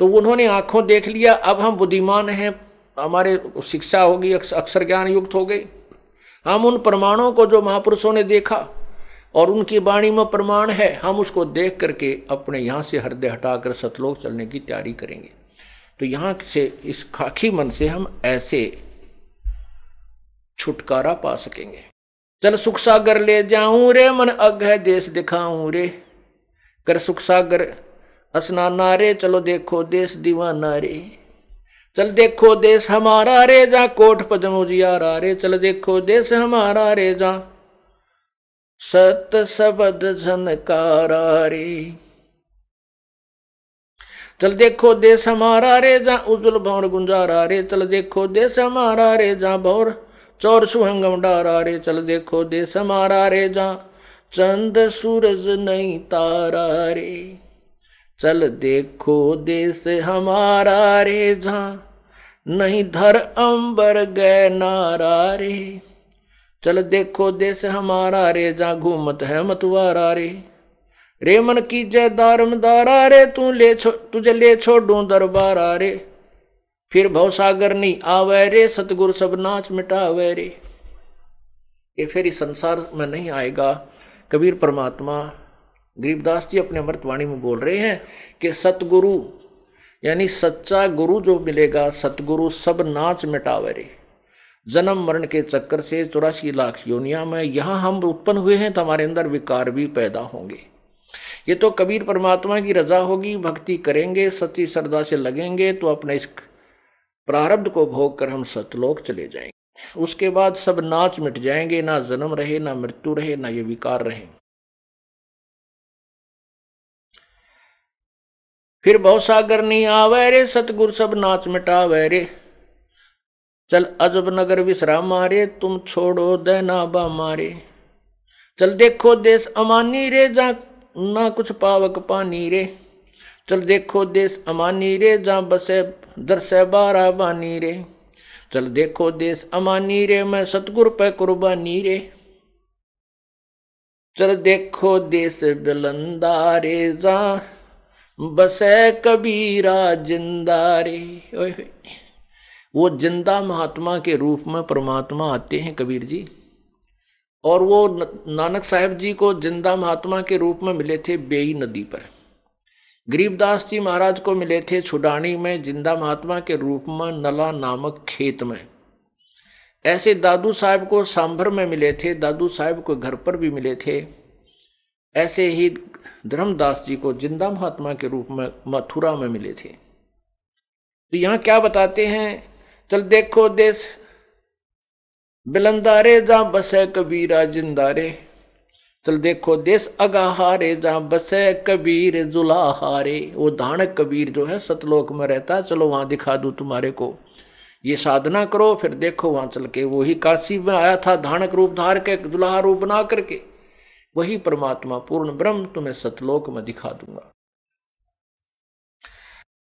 तो उन्होंने आँखों देख लिया, अब हम बुद्धिमान हैं, हमारे शिक्षा होगी अक्षर ज्ञान युक्त हो गई हम उन प्रमाणों को जो महापुरुषों ने देखा और उनकी वाणी में प्रमाण है, हम उसको देख करके अपने यहाँ से हृदय हटाकर सतलोक चलने की तैयारी करेंगे। तो यहाँ से, इस खाकी मन से हम ऐसे छुटकारा पा सकेंगे। चल सुख सागर ले जाऊँ रे, मन है देश दिखाऊँ रे। कर सुख सागर स्नाना रे चलो देखो देश दीवाना रे चल देखो देश हमारा रे, जा कोट पदमो जियारा रे। चल देखो देश हमारा रे, जा सत शब्द झनकारा रे। चल देखो देश हमारा रे, जा उज्जवल भौर गुंजारा रे। चल देखो देश हमारा रे, जा भौर चौर सुहंगम डारा रे। चल देखो देश हमारा रे, जा चंद सूरज नहीं तारा रे। चल देखो देश हमारा रे जा नहीं धर अंबर गए नारा रे। चल देखो देश हमारा रे जा घूमत है मतवारा रे। रे मन की जय दारमदारा रे, तू ले छो तुझे ले छोड़ू दरबारा रे। फिर भवसागर नहीं आवे रे, सतगुरु सब नाच मिटावे रे। ये फिर संसार में नहीं आएगा। कबीर परमात्मा गरीबदास जी अपने अमृतवाणी में बोल रहे हैं कि सतगुरु, यानी सच्चा गुरु जो मिलेगा, सतगुरु सब नाच मिटावे रे। जन्म मरण के चक्कर से चौरासी लाख योनिया में यहाँ हम उत्पन्न हुए हैं तो हमारे अंदर विकार भी पैदा होंगे। ये तो कबीर परमात्मा की रजा होगी, भक्ति करेंगे, सच्ची श्रद्धा से लगेंगे तो अपने इस प्रारब्ध को भोग कर हम सतलोक चले जाएँगे। उसके बाद सब नाच मिट जाएँगे, ना जन्म रहे, ना मृत्यु रहे, ना ये विकार रहे। फिर बहु सागर नहीं आवे रे, सतगुरु सब नाच मिटावे रे। चल अजब नगर विश्राम मारे, तुम छोड़ो देना बा मारे। चल देखो देश अमानी रे जा ना कुछ पावक पानी रे। चल देखो देश अमानी रे जा बसे दरसे बारा बानी रे। चल देखो देश अमानी रे, मैं सतगुर पे कुर्बानी रे। चल देखो देश बिलंदा रे, जा बसे कबीरा ज़िंदा रे। वो ज़िंदा महात्मा के रूप में परमात्मा आते हैं कबीर जी। और वो नानक साहेब जी को ज़िंदा महात्मा के रूप में मिले थे बेई नदी पर। गरीबदास जी महाराज को मिले थे छुडानी में, ज़िंदा महात्मा के रूप में, नला नामक खेत में। ऐसे दादू साहब को सांभर में मिले थे, दादू साहब को घर पर भी मिले थे। ऐसे ही धर्मदास जी को ज़िंदा महात्मा के रूप में, मथुरा में मिले थे। तो यहाँ क्या बताते हैं? चल देखो देश, बिलंदारे जा बसे कबीरा जिंदारे। चल देखो देश अगाहारे जा बसे कबीर जुलाहारे वो धानक कबीर जो है, सतलोक में रहता है। चलो वहाँ दिखा दू तुम्हारे को। ये साधना करो, फिर देखो वहाँ चल के। वही काशी में आया था धानक रूप धार के दुल्हा रूप बना करके। वही परमात्मा, पूर्ण ब्रह्म, तुम्हें सतलोक में दिखा दूँगा।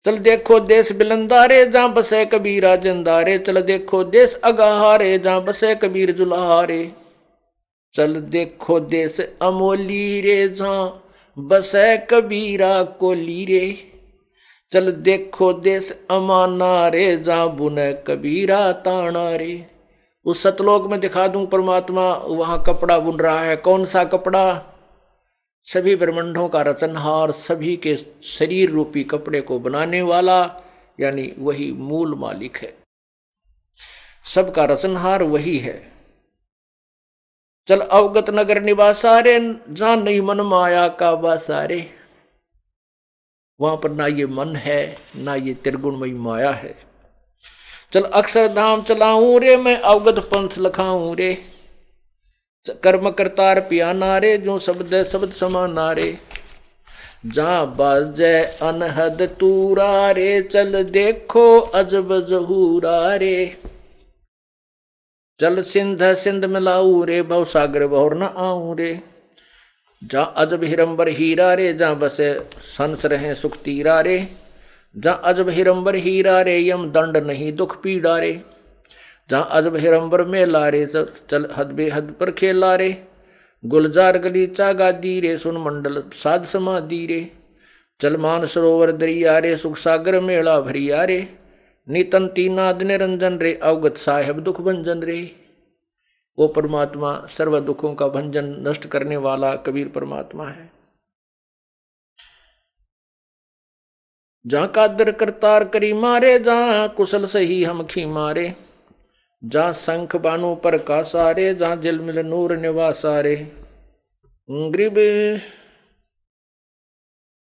चल देखो देश बिलंदारे, जहाँ बसे कबीरा जंदारे चल देखो देश अगाहारे जहाँ बसे कबीर जुलाहारे चल देखो देश अमोली रे जहाँ बसे कबीरा कोली रे। चल देखो देश अमाना रे जहाँ बुने कबीरा ताना रे। उस सतलोक में दिखा दूँ परमात्मा, वहाँ कपड़ा बुन रहा है। कौन सा कपड़ा? सभी ब्रह्मंडों का रचनहार, सभी के शरीर रूपी कपड़े को बनाने वाला, यानी वही मूल मालिक है। सबका रचनहार वही है। चल अवगत नगर निवासारे जहाँ नहीं मन माया का बासारे वहाँ पर ना ये मन है, ना ये त्रिगुणमयी माया है। चल अक्षरधाम चलाऊं रे, मैं अवगत पंथ लखाऊं रे। कर्म करतार पिया नारे जो शब्द शब्द समाना रे। जहाँ बाजे अनहद तूरा रे, चल देखो अजब जहूरा रे। चल सिंध सिंध मिलाऊ रे, भव सागर बहुर न आऊ रे। जा अजब हिरंबर हीरा रे, जा बसे संस रहे सुख तीरा रे। जा अजब हिरंबर हीरा रे, यम दंड नहीं दुख पीड़ा रे। जा अजब हिरंबर में लारे चल हद बेहद पर खेला रे। गुलजार गलीचा गादी रे, सुन मंडल साध समाधि रे। चल मान सरोवर दरिया रे, सुख सागर मेला भरिया रे। नितंती नाद निरंजन रे, अवगत साहेब दुख भंजन रे। वो परमात्मा सर्व दुखों का भंजन नष्ट करने वाला कबीर परमात्मा है। जहाँ कादर करतार करी मारे जा कुशल सही हम खी मारे। जा शंख बानु पर का सारे जा जल मिल नूर निवासारे। ग्रीब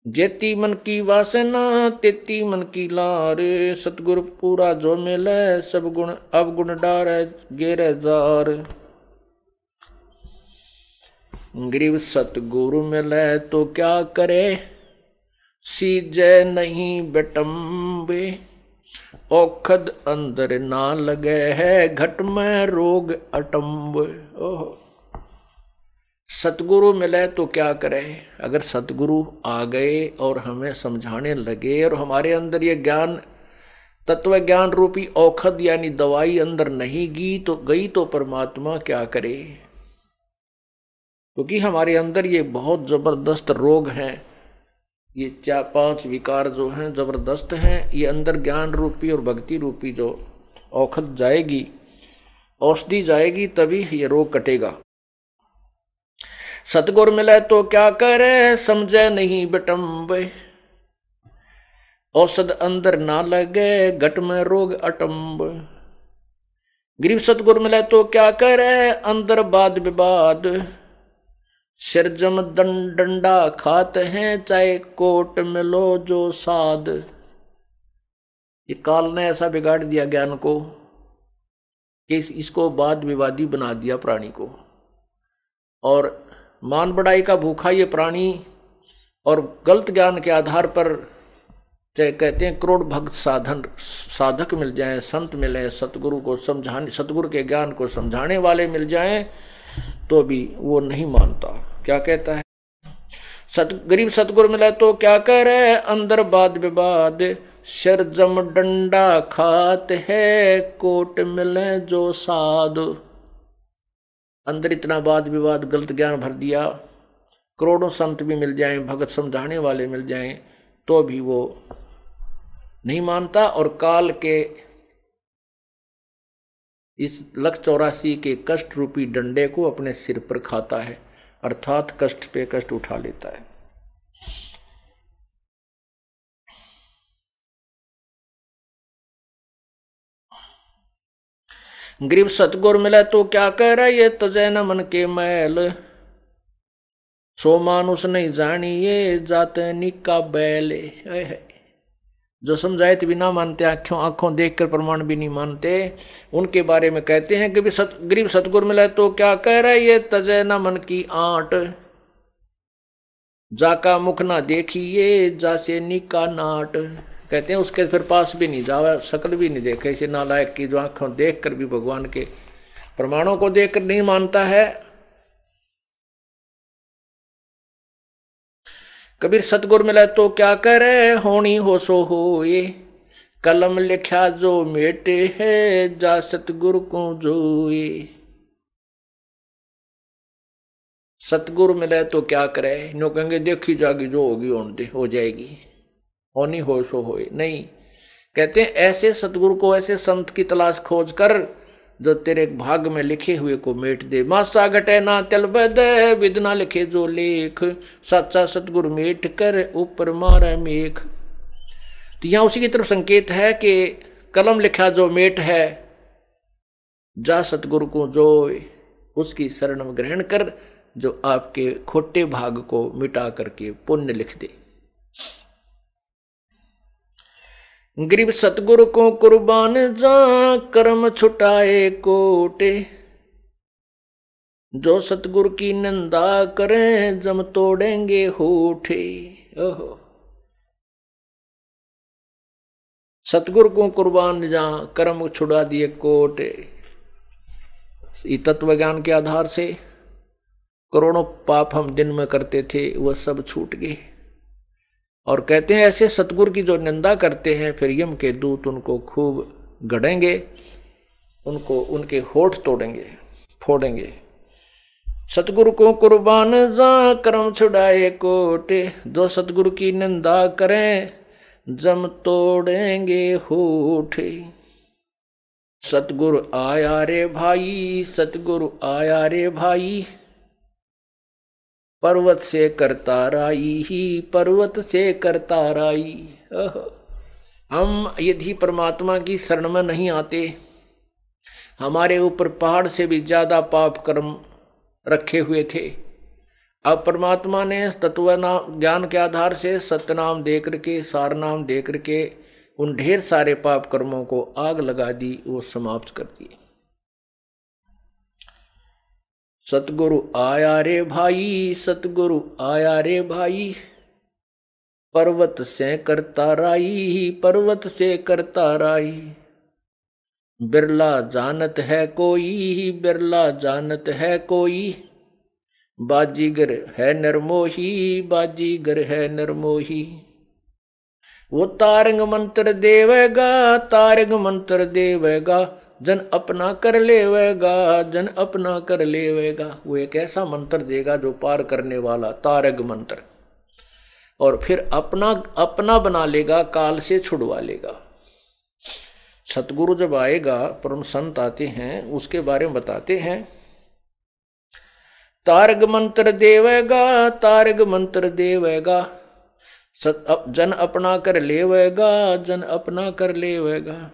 जेती मन की वासना, तेती मन की लार। सतगुरु पूरा जो मिले सब गुण अवगुण डार, गेर जार। ग्रीव सतगुरु मिले तो क्या करे? सीजय नहीं बटम्बे। औखद अंदर ना लगे है, घट में रोग अटम्ब। ओह। सतगुरु मिले तो क्या करें? अगर सतगुरु आ गए और हमें समझाने लगे और हमारे अंदर ये ज्ञान, तत्व ज्ञान रूपी औखद यानी दवाई अंदर नहीं गई तो गई तो परमात्मा क्या करे? क्योंकि तो हमारे अंदर ये बहुत ज़बरदस्त रोग हैं। ये चार, पाँच विकार जो हैं, ज़बरदस्त हैं। ये अंदर ज्ञान रूपी और भक्ति रूपी जो औखद जाएगी, औषधि जाएगी, तभी ये रोग कटेगा। सतगुर मिले तो क्या करे, समझे नहीं बटम्ब औसत अंदर ना लगे, घट में रोग अटम्ब गरीब सतगुर मिले तो क्या करे, अंदर बाद विवाद। सिरजम डंडा खाते हैं, चाहे कोट मिलो जो साध। ये काल ने ऐसा बिगाड़ दिया ज्ञान को, कि इसको बाद विवादी बना दिया प्राणी को। और मान बढ़ाई का भूखा ये प्राणी और गलत ज्ञान के आधार पर चाहे कहते हैं करोड़ भक्त साधन, साधक मिल जाएँ, संत मिले, सतगुरु को समझाने, सतगुरु के ज्ञान को समझाने वाले मिल जाएँ तो भी वो नहीं मानता। क्या कहता है? सत, गरीब सतगुरु मिला तो क्या कह रहे अंदर बाद विवाद शर जम डंडा खात है, कोट मिले जो साध। अंदर इतना वाद विवाद, गलत ज्ञान भर दिया, करोड़ों संत भी मिल जाएँ, भगत समझाने वाले मिल जाएँ तो भी वो नहीं मानता और काल के इस लख चौरासी के कष्ट रूपी डंडे को अपने सिर पर खाता है, अर्थात कष्ट पे कष्ट उठा लेता है। गरीब सतगुर मिले तो क्या कह रहा ये तजय न मन के मैल? सो मानुष नहीं जानी ये जाते निका बैले। जो समझाए भी ना मानते, आँखों आँखों देखकर प्रमाण भी नहीं मानते। उनके बारे में कहते हैं कि सत गरीब सतगुर मिला तो क्या कह रहा है ये तजय न मन की आंट? जाका मुख ना देखिए, जासे निका नाट। कहते हैं, उसके फिर पास भी नहीं जावा, शकल भी नहीं देखे। इसे नालायक की जो आँखों देख कर भी भगवान के प्रमाणों को देख कर नहीं मानता है। कबीर, सतगुर मिला तो क्या करे होनी हो सो हो ये कलम लिखा जो मेटे है, जा सतगुर को जो ये सतगुरु मिले तो क्या करे? नो कहेंगे, देखी जागी, जो होगी हो जाएगी। होनी हो सो हो नहीं। कहते हैं, ऐसे सतगुरु को ऐसे संत की तलाश खोज कर जो तेरे भाग में लिखे हुए को मेट दे। मासा घटे ना तिल दे विद ना लिखे जो लेख। सच्चा सतगुरु मेट कर, ऊपर मारे मेघ तो यहाँ उसी की तरफ़ संकेत है कि कलम लिखा जो मेट है, जा सतगुरु को जो उसकी शरण ग्रहण कर, जो आपके खोटे भाग को मिटा करके पुण्य लिख दे। गरीब सतगुरु को कुर्बान जा कर्म छुटाए कोटे। जो सतगुरु की निंदा करें, जम तोड़ेंगे होठे। ओहो। सतगुरु को कुर्बान जा कर्म छुड़ा दिए कोटे। तत्व ज्ञान के आधार से करोड़ों पाप हम दिन में करते थे, वह सब छूट गए। और कहते हैं, ऐसे सतगुरु की जो निंदा करते हैं फिर यम के दूत उनको खूब गड़ेंगे उनको, उनके होठ तोड़ेंगे, फोड़ेंगे। सतगुरु को कुर्बान जा कर्म छुड़ाए कोटे, जो सतगुरु की निंदा करें, जम तोड़ेंगे होठे। सतगुरु आया रे भाई, सतगुरु आया रे भाई पर्वत से करता राई ही पर्वत से करता राई। हम यदि परमात्मा की शरण में नहीं आते, हमारे ऊपर पहाड़ से भी ज़्यादा पाप कर्म रखे हुए थे। अब परमात्मा ने तत्व नाम ज्ञान के आधार से सत्यनाम दे करके सार नाम दे करके, उन ढेर सारे पाप कर्मों को आग लगा दी, वो समाप्त कर दिए। सतगुरु आया रे भाई, सतगुरु आया रे भाई। पर्वत से करता राई, पर्वत से करता राई। बिरला जानत है कोई, बिरला जानत है कोई। बाजीगर है नरमोही, बाजीगर है नरमोही। वो तारंग मंत्र देवेगा, तारंग मंत्र देवेगा। जन अपना कर लेवेगा जन अपना कर लेवेगा। वो एक ऐसा मंत्र देगा जो पार करने वाला तारग मंत्र। और फिर अपना अपना बना लेगा काल से छुड़वा लेगा। सतगुरु जब आएगा परम संत आते हैं उसके बारे में बताते हैं। तारग मंत्र देवेगा तारग मंत्र देवेगा। सत अप, जन अपना कर लेवेगा जन अपना कर लेवेगा।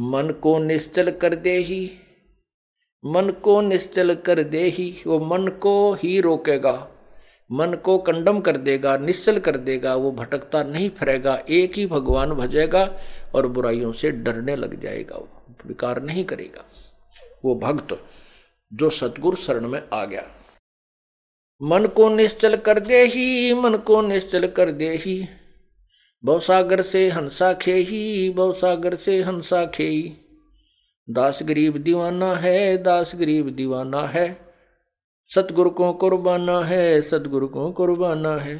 मन को निश्चल कर दे ही। मन को निश्चल कर दे ही, वो मन को ही रोकेगा। मन को कंडम कर देगा, निश्चल कर देगा, वो भटकता नहीं फिरेगा, एक ही भगवान भजेगा और बुराइयों से डरने लग जाएगा, वो विकार नहीं करेगा। वो भक्त जो सतगुरु शरण में आ गया। मन को निश्चल कर दे ही, मन को निश्चल कर दे ही। बहुसागर से हंसा खेही, बहुसागर से हंसा खे दास गरीब दीवाना है, दास गरीब दीवाना है। सतगुरु को कुर्बाना है, सतगुरु को कुर्बाना है।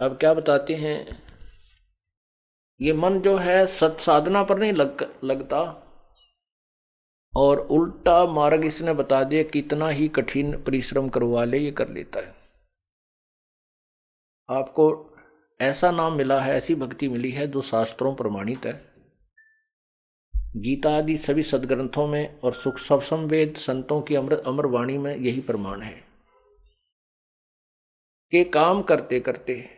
अब क्या बताते हैं, ये मन जो है सत साधना पर नहीं लग, लगता। और उल्टा मार्ग इसने बता दिया कितना ही कठिन परिश्रम करवा ले, ये कर लेता है। आपको ऐसा नाम मिला है, ऐसी भक्ति मिली है जो शास्त्रों प्रमाणित है। गीता आदि सभी सदग्रंथों में और सुख सब संवेद संतों की अमृत अमर वाणी में यही प्रमाण है। कि काम करते करते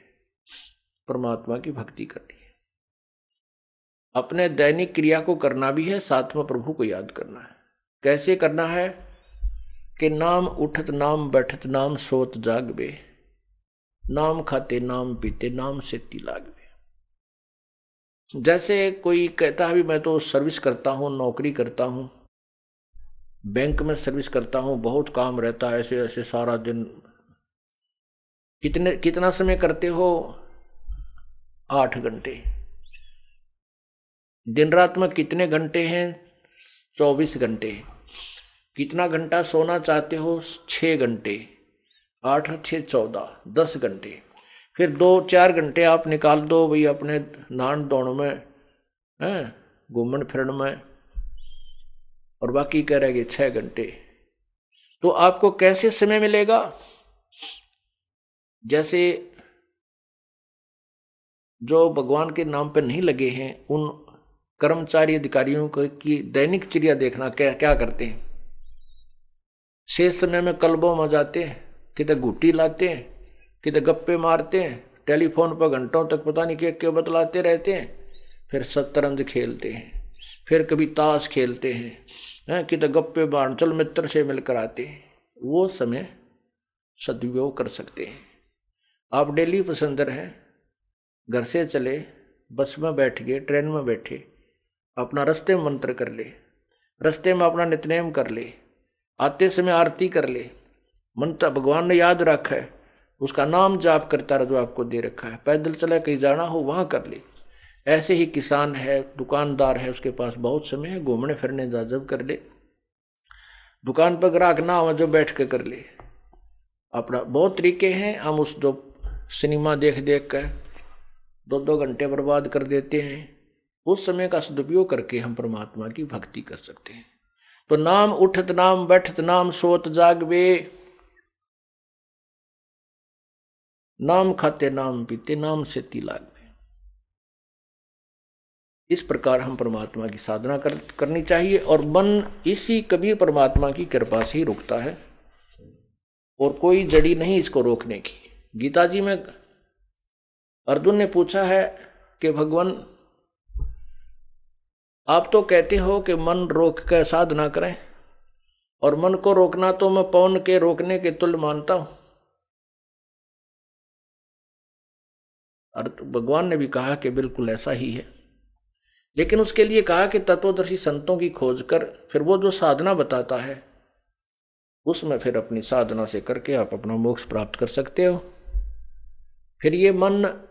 परमात्मा की भक्ति करनी है। अपने दैनिक क्रिया को करना भी है, साथ में प्रभु को याद करना है। कैसे करना है? कि नाम उठत नाम बैठत नाम सोत जागबे। नाम खाते, नाम पीते, नाम से लाग जैसे कोई कहता है भी मैं तो सर्विस करता हूँ, नौकरी करता हूँ, बैंक में सर्विस करता हूँ, बहुत काम रहता है, ऐसे ऐसे सारा दिन। कितने, कितना समय करते हो? आठ घंटे। दिन रात में कितने घंटे हैं? चौबीस घंटे। कितना घंटा सोना चाहते हो? छः घंटे। आठ छः चौदह, दस घंटे। फिर दो, चार घंटे आप निकाल दो भाई अपने नान दौड़ में, हैं, घूमन फिरन में, और बाकी कह रहे छह घंटे। तो आपको कैसे समय मिलेगा? जैसे जो भगवान के नाम पर नहीं लगे हैं, उन कर्मचारी अधिकारियों को की दैनिक चिड़िया देखना, क्या क्या करते हैं? शेष समय में कल्बों में जाते हैं? कितने घुट्टी लाते हैं कितने गप्पे मारते हैं, टेलीफोन पर घंटों तक पता नहीं क्या क्यों बतलाते रहते हैं, फिर शतरंज खेलते हैं, फिर कभी ताश खेलते हैं हैं कितने गप्पे बाण चल मित्र से मिलकर आते हैं। वो समय सदुपयोग कर सकते हैं। आप डेली पसंदर हैं, घर से चले, बस में बैठ गए, ट्रेन में बैठे, अपना रस्ते में मंत्र कर ले, रस्ते में अपना नितनेम कर ले, आते समय आरती कर ले मंत्र भगवान ने याद रखा है। उसका नाम जाप करता रहा जो आपको दे रखा है। पैदल चला, कहीं जाना हो, वहाँ कर ले। ऐसे ही किसान है, दुकानदार है, उसके पास बहुत समय है, घूमने फिरने जा जब कर ले। दुकान पर ग्राहक ना हो, जो बैठ के कर ले। अपना बहुत तरीके हैं, हम उस जो सिनेमा देख देख कर दो दो घंटे बर्बाद कर देते हैं। उस समय का सदुपयोग करके हम परमात्मा की भक्ति कर सकते हैं। तो नाम उठत, नाम बैठत, नाम सोत, जागवे। नाम खाते नाम पीते नाम से तिलाग इस प्रकार हम परमात्मा की साधना कर, करनी चाहिए और मन इसी कबीर परमात्मा की कृपा से ही रुकता है। और कोई जड़ी नहीं इसको रोकने की। गीता जी में अर्जुन ने पूछा है कि भगवान आप तो कहते हो कि मन रोक कर साधना करें और मन को रोकना तो मैं पवन के रोकने के तुल्य मानता हूँ। भगवान ने भी कहा कि बिल्कुल ऐसा ही है। लेकिन उसके लिए कहा कि तत्वदर्शी संतों की खोज कर फिर वो जो साधना बताता है, उसमें फिर अपनी साधना से करके आप अपना मोक्ष प्राप्त कर सकते हो। फिर ये मन,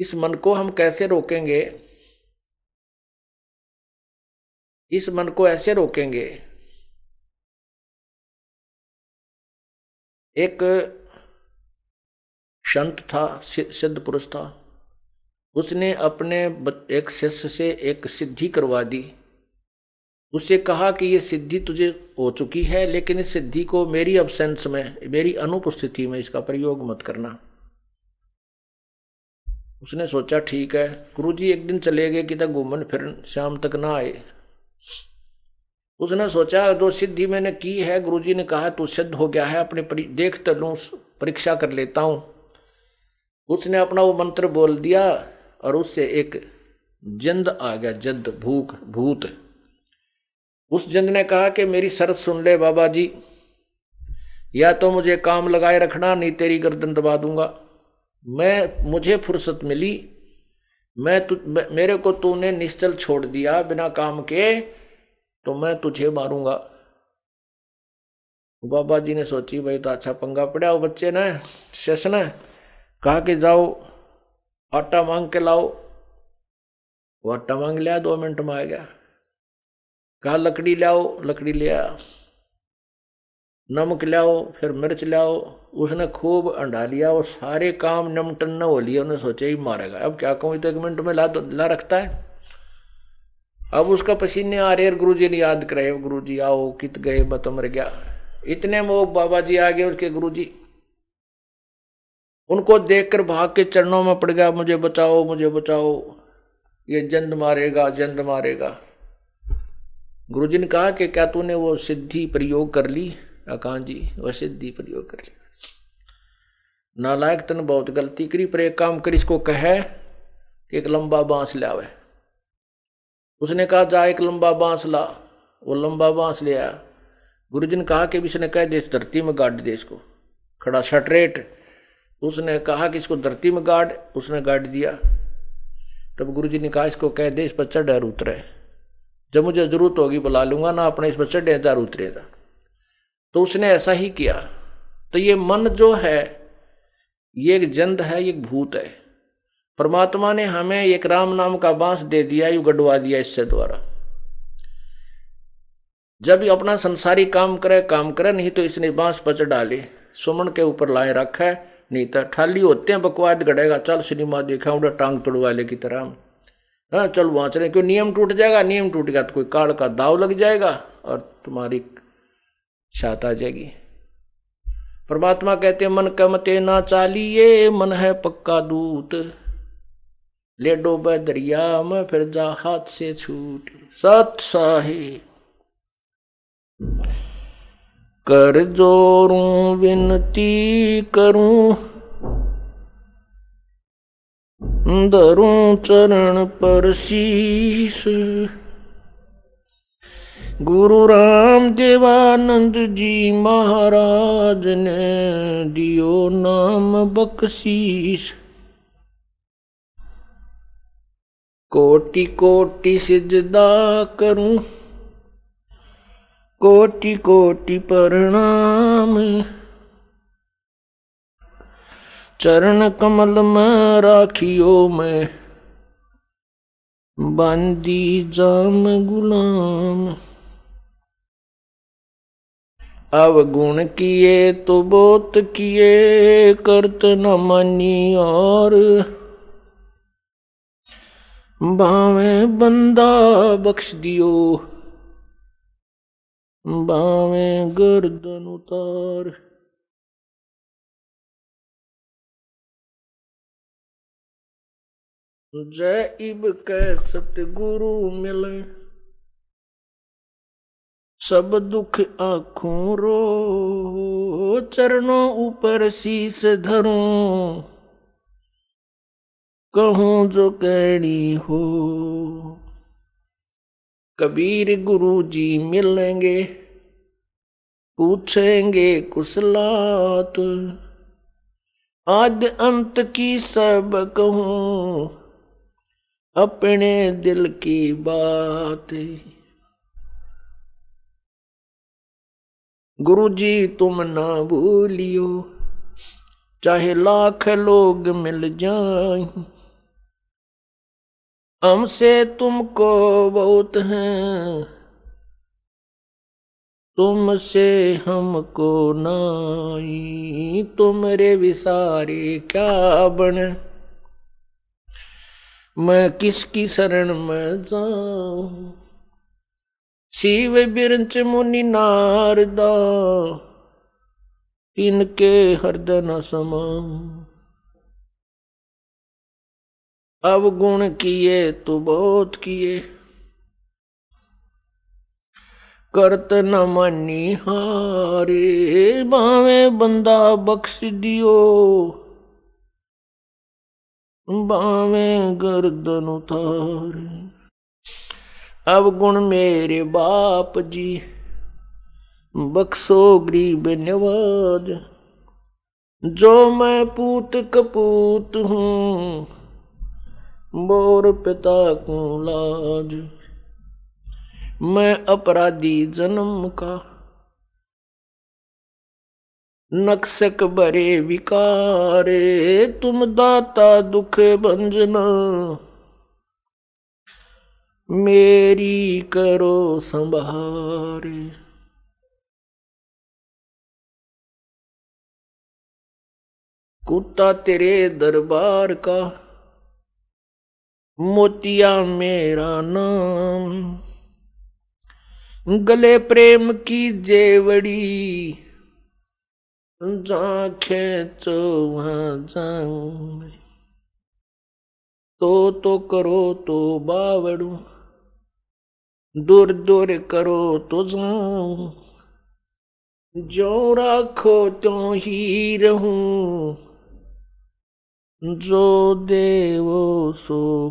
इस मन को हम कैसे रोकेंगे? इस मन को ऐसे रोकेंगे। एक संत था सिद्ध पुरुष था। उसने अपने एक शिष्य से एक सिद्धि करवा दी। उससे कहा कि ये सिद्धि तुझे हो चुकी है, लेकिन इस सिद्धि को मेरी अबसेंस में, मेरी अनुपस्थिति में इसका प्रयोग मत करना। उसने सोचा, ठीक है गुरु जी एक दिन चले गए कि तक घूमन फिर शाम तक ना आए। उसने सोचा, जो सिद्धि मैंने की है, गुरुजी ने कहा, तू सिद्ध हो गया है, अपने देख तो लू परीक्षा कर लेता हूँ। उसने अपना वो मंत्र बोल दिया और उससे एक जंद आ गया, जंद, भूख, भूत। उस जंद ने कहा कि मेरी शरत सुन ले बाबा जी। या तो मुझे काम लगाए रखना, नहीं तेरी गर्दन दबा दूँगा। मैं, मुझे फुर्सत मिली। मैं तु मेरे को तूने निश्चल छोड़ दिया बिना काम के तो मैं तुझे मारूँगा। बाबा जी ने सोची, भाई तो अच्छा पंगा पड़ा, वो बच्चे ने, शेष ने। कहा कि जाओ, आटा मांग के लाओ। वो आटा मांग लिया, दो मिनट में आ गया। कहा, लकड़ी लाओ, लकड़ी ले आया नमक लाओ, फिर मिर्च लाओ। उसने खूब अंडा लिया, वो सारे काम नमटन न हो लिया उन्हें सोचा ही मारेगा। अब क्या कहूँ तो एक मिनट में ला ला रखता है। अब उसका पसीने आ रहे गुरु जी ने याद करे गुरु जी आओ, कित गए, बत मर गया। इतने में वो बाबा जी आ गए उसके गुरु जी। उनको देखकर भाग के चरणों में पड़ गया, मुझे बचाओ मुझे बचाओ। ये जंद मारेगा जंद मारेगा। गुरुजी ने कहा कि क्या तूने वो सिद्धि प्रयोग कर ली? अकान जी, वह सिद्धि प्रयोग कर ली। नालायक तन बहुत गलती करी, पर एक काम कर, इसको कहे कि एक लंबा बाँस ले आवे उसने कहा, जा, एक लंबा बाँस ला। वो लंबा बाँस ले आया। गुरुजी ने कहा कि इसने कह दे धरती में गाड़ दे इसको। खड़ा, शटरेट। उसने कहा कि इसको धरती में गाड़, उसने गाड़ दिया। तब गुरु जी ने कहा, इसको कह दे, इस पर चढ़ उतरे। जब मुझे ज़रूरत होगी, बुला लूँगा, ना अपने इस पर चढ़े हज़ार उतरेगा तो उसने ऐसा ही किया। तो ये मन जो है, ये एक जंद है, ये एक भूत है। परमात्मा ने हमें एक राम नाम का बाँस दे दिया, यू गडवा दिया इससे द्वारा। जब ये अपना संसारी काम करे काम करे, नहीं तो इसने बाँस पच डाले सुमन के ऊपर लाए रखा है। नहीं तो ठाली होते हैं, बकवाद गड़ेगा चल सिनेमा देखा उड़ा टांग तोड़वाले की तरह। हाँ चल वहाँ चले, क्यों नियम टूट जाएगा? नियम टूट गया तो कोई काल का दाव लग जाएगा और तुम्हारी छात आ जाएगी। परमात्मा कहते मन कमते ना चालिए मन है पक्का दूत। ले डोबे दरिया में, फिर जा हाथ से छूट। सत साहे कर जोरूं, विनती करूँ। दरूं चरण पर शीश। गुरु राम देवानंद जी महाराज ने दियो नाम बख्शीश। कोटि कोटि सिजदा करूँ। कोटि कोटि प्रणाम। चरण कमल में राखियो मैं, बांदी जाम गुलाम। अवगुण किए तो बोत किए, करत न मानी और। बावे बंदा बख्श दियो बावे गर्दन उतार। जय इब कै सतगुरु मिले, सब दुख आखों रो, चरणों ऊपर शीस धरो। कहूँ जो कहनी हो कबीर गुरु जी मिलेंगे, पूछेंगे कुशलात आद अंत की सब कहूँ, अपने दिल की बात। गुरु जी तुम ना भूलियो, चाहे लाख लोग मिल जाए। हमसे तुमको बहुत हैं। तुमसे हमको नाई तुमरे विसारे क्या बन। मैं किसकी शरण में जाऊँ? शिव बिरंच मुनि नारदा, इनके हृदय न समा अब गुण किए तो बहुत किए। करत न मानी हारे बावे बंदा बख्श दियो। बावे गर्दन उतारे अब गुण मेरे बाप जी, बख्शो गरीब नवाज़। जो मैं पूत कपूत हूँ बोर पिता को लाज। मैं अपराधी जन्म का। नक्सक बरे विकारे, तुम दाता दुख भंजना। मेरी करो संभारे। कुत्ता तेरे दरबार का। मोतिया मेरा नाम। गले प्रेम की जेवड़ी जा खेचो वहाँ जाऊँ। तो तो करो तो बावड़ू, दूर दूर करो तो जाऊँ। जो राखो तो ही रहूँ। जो देवो सो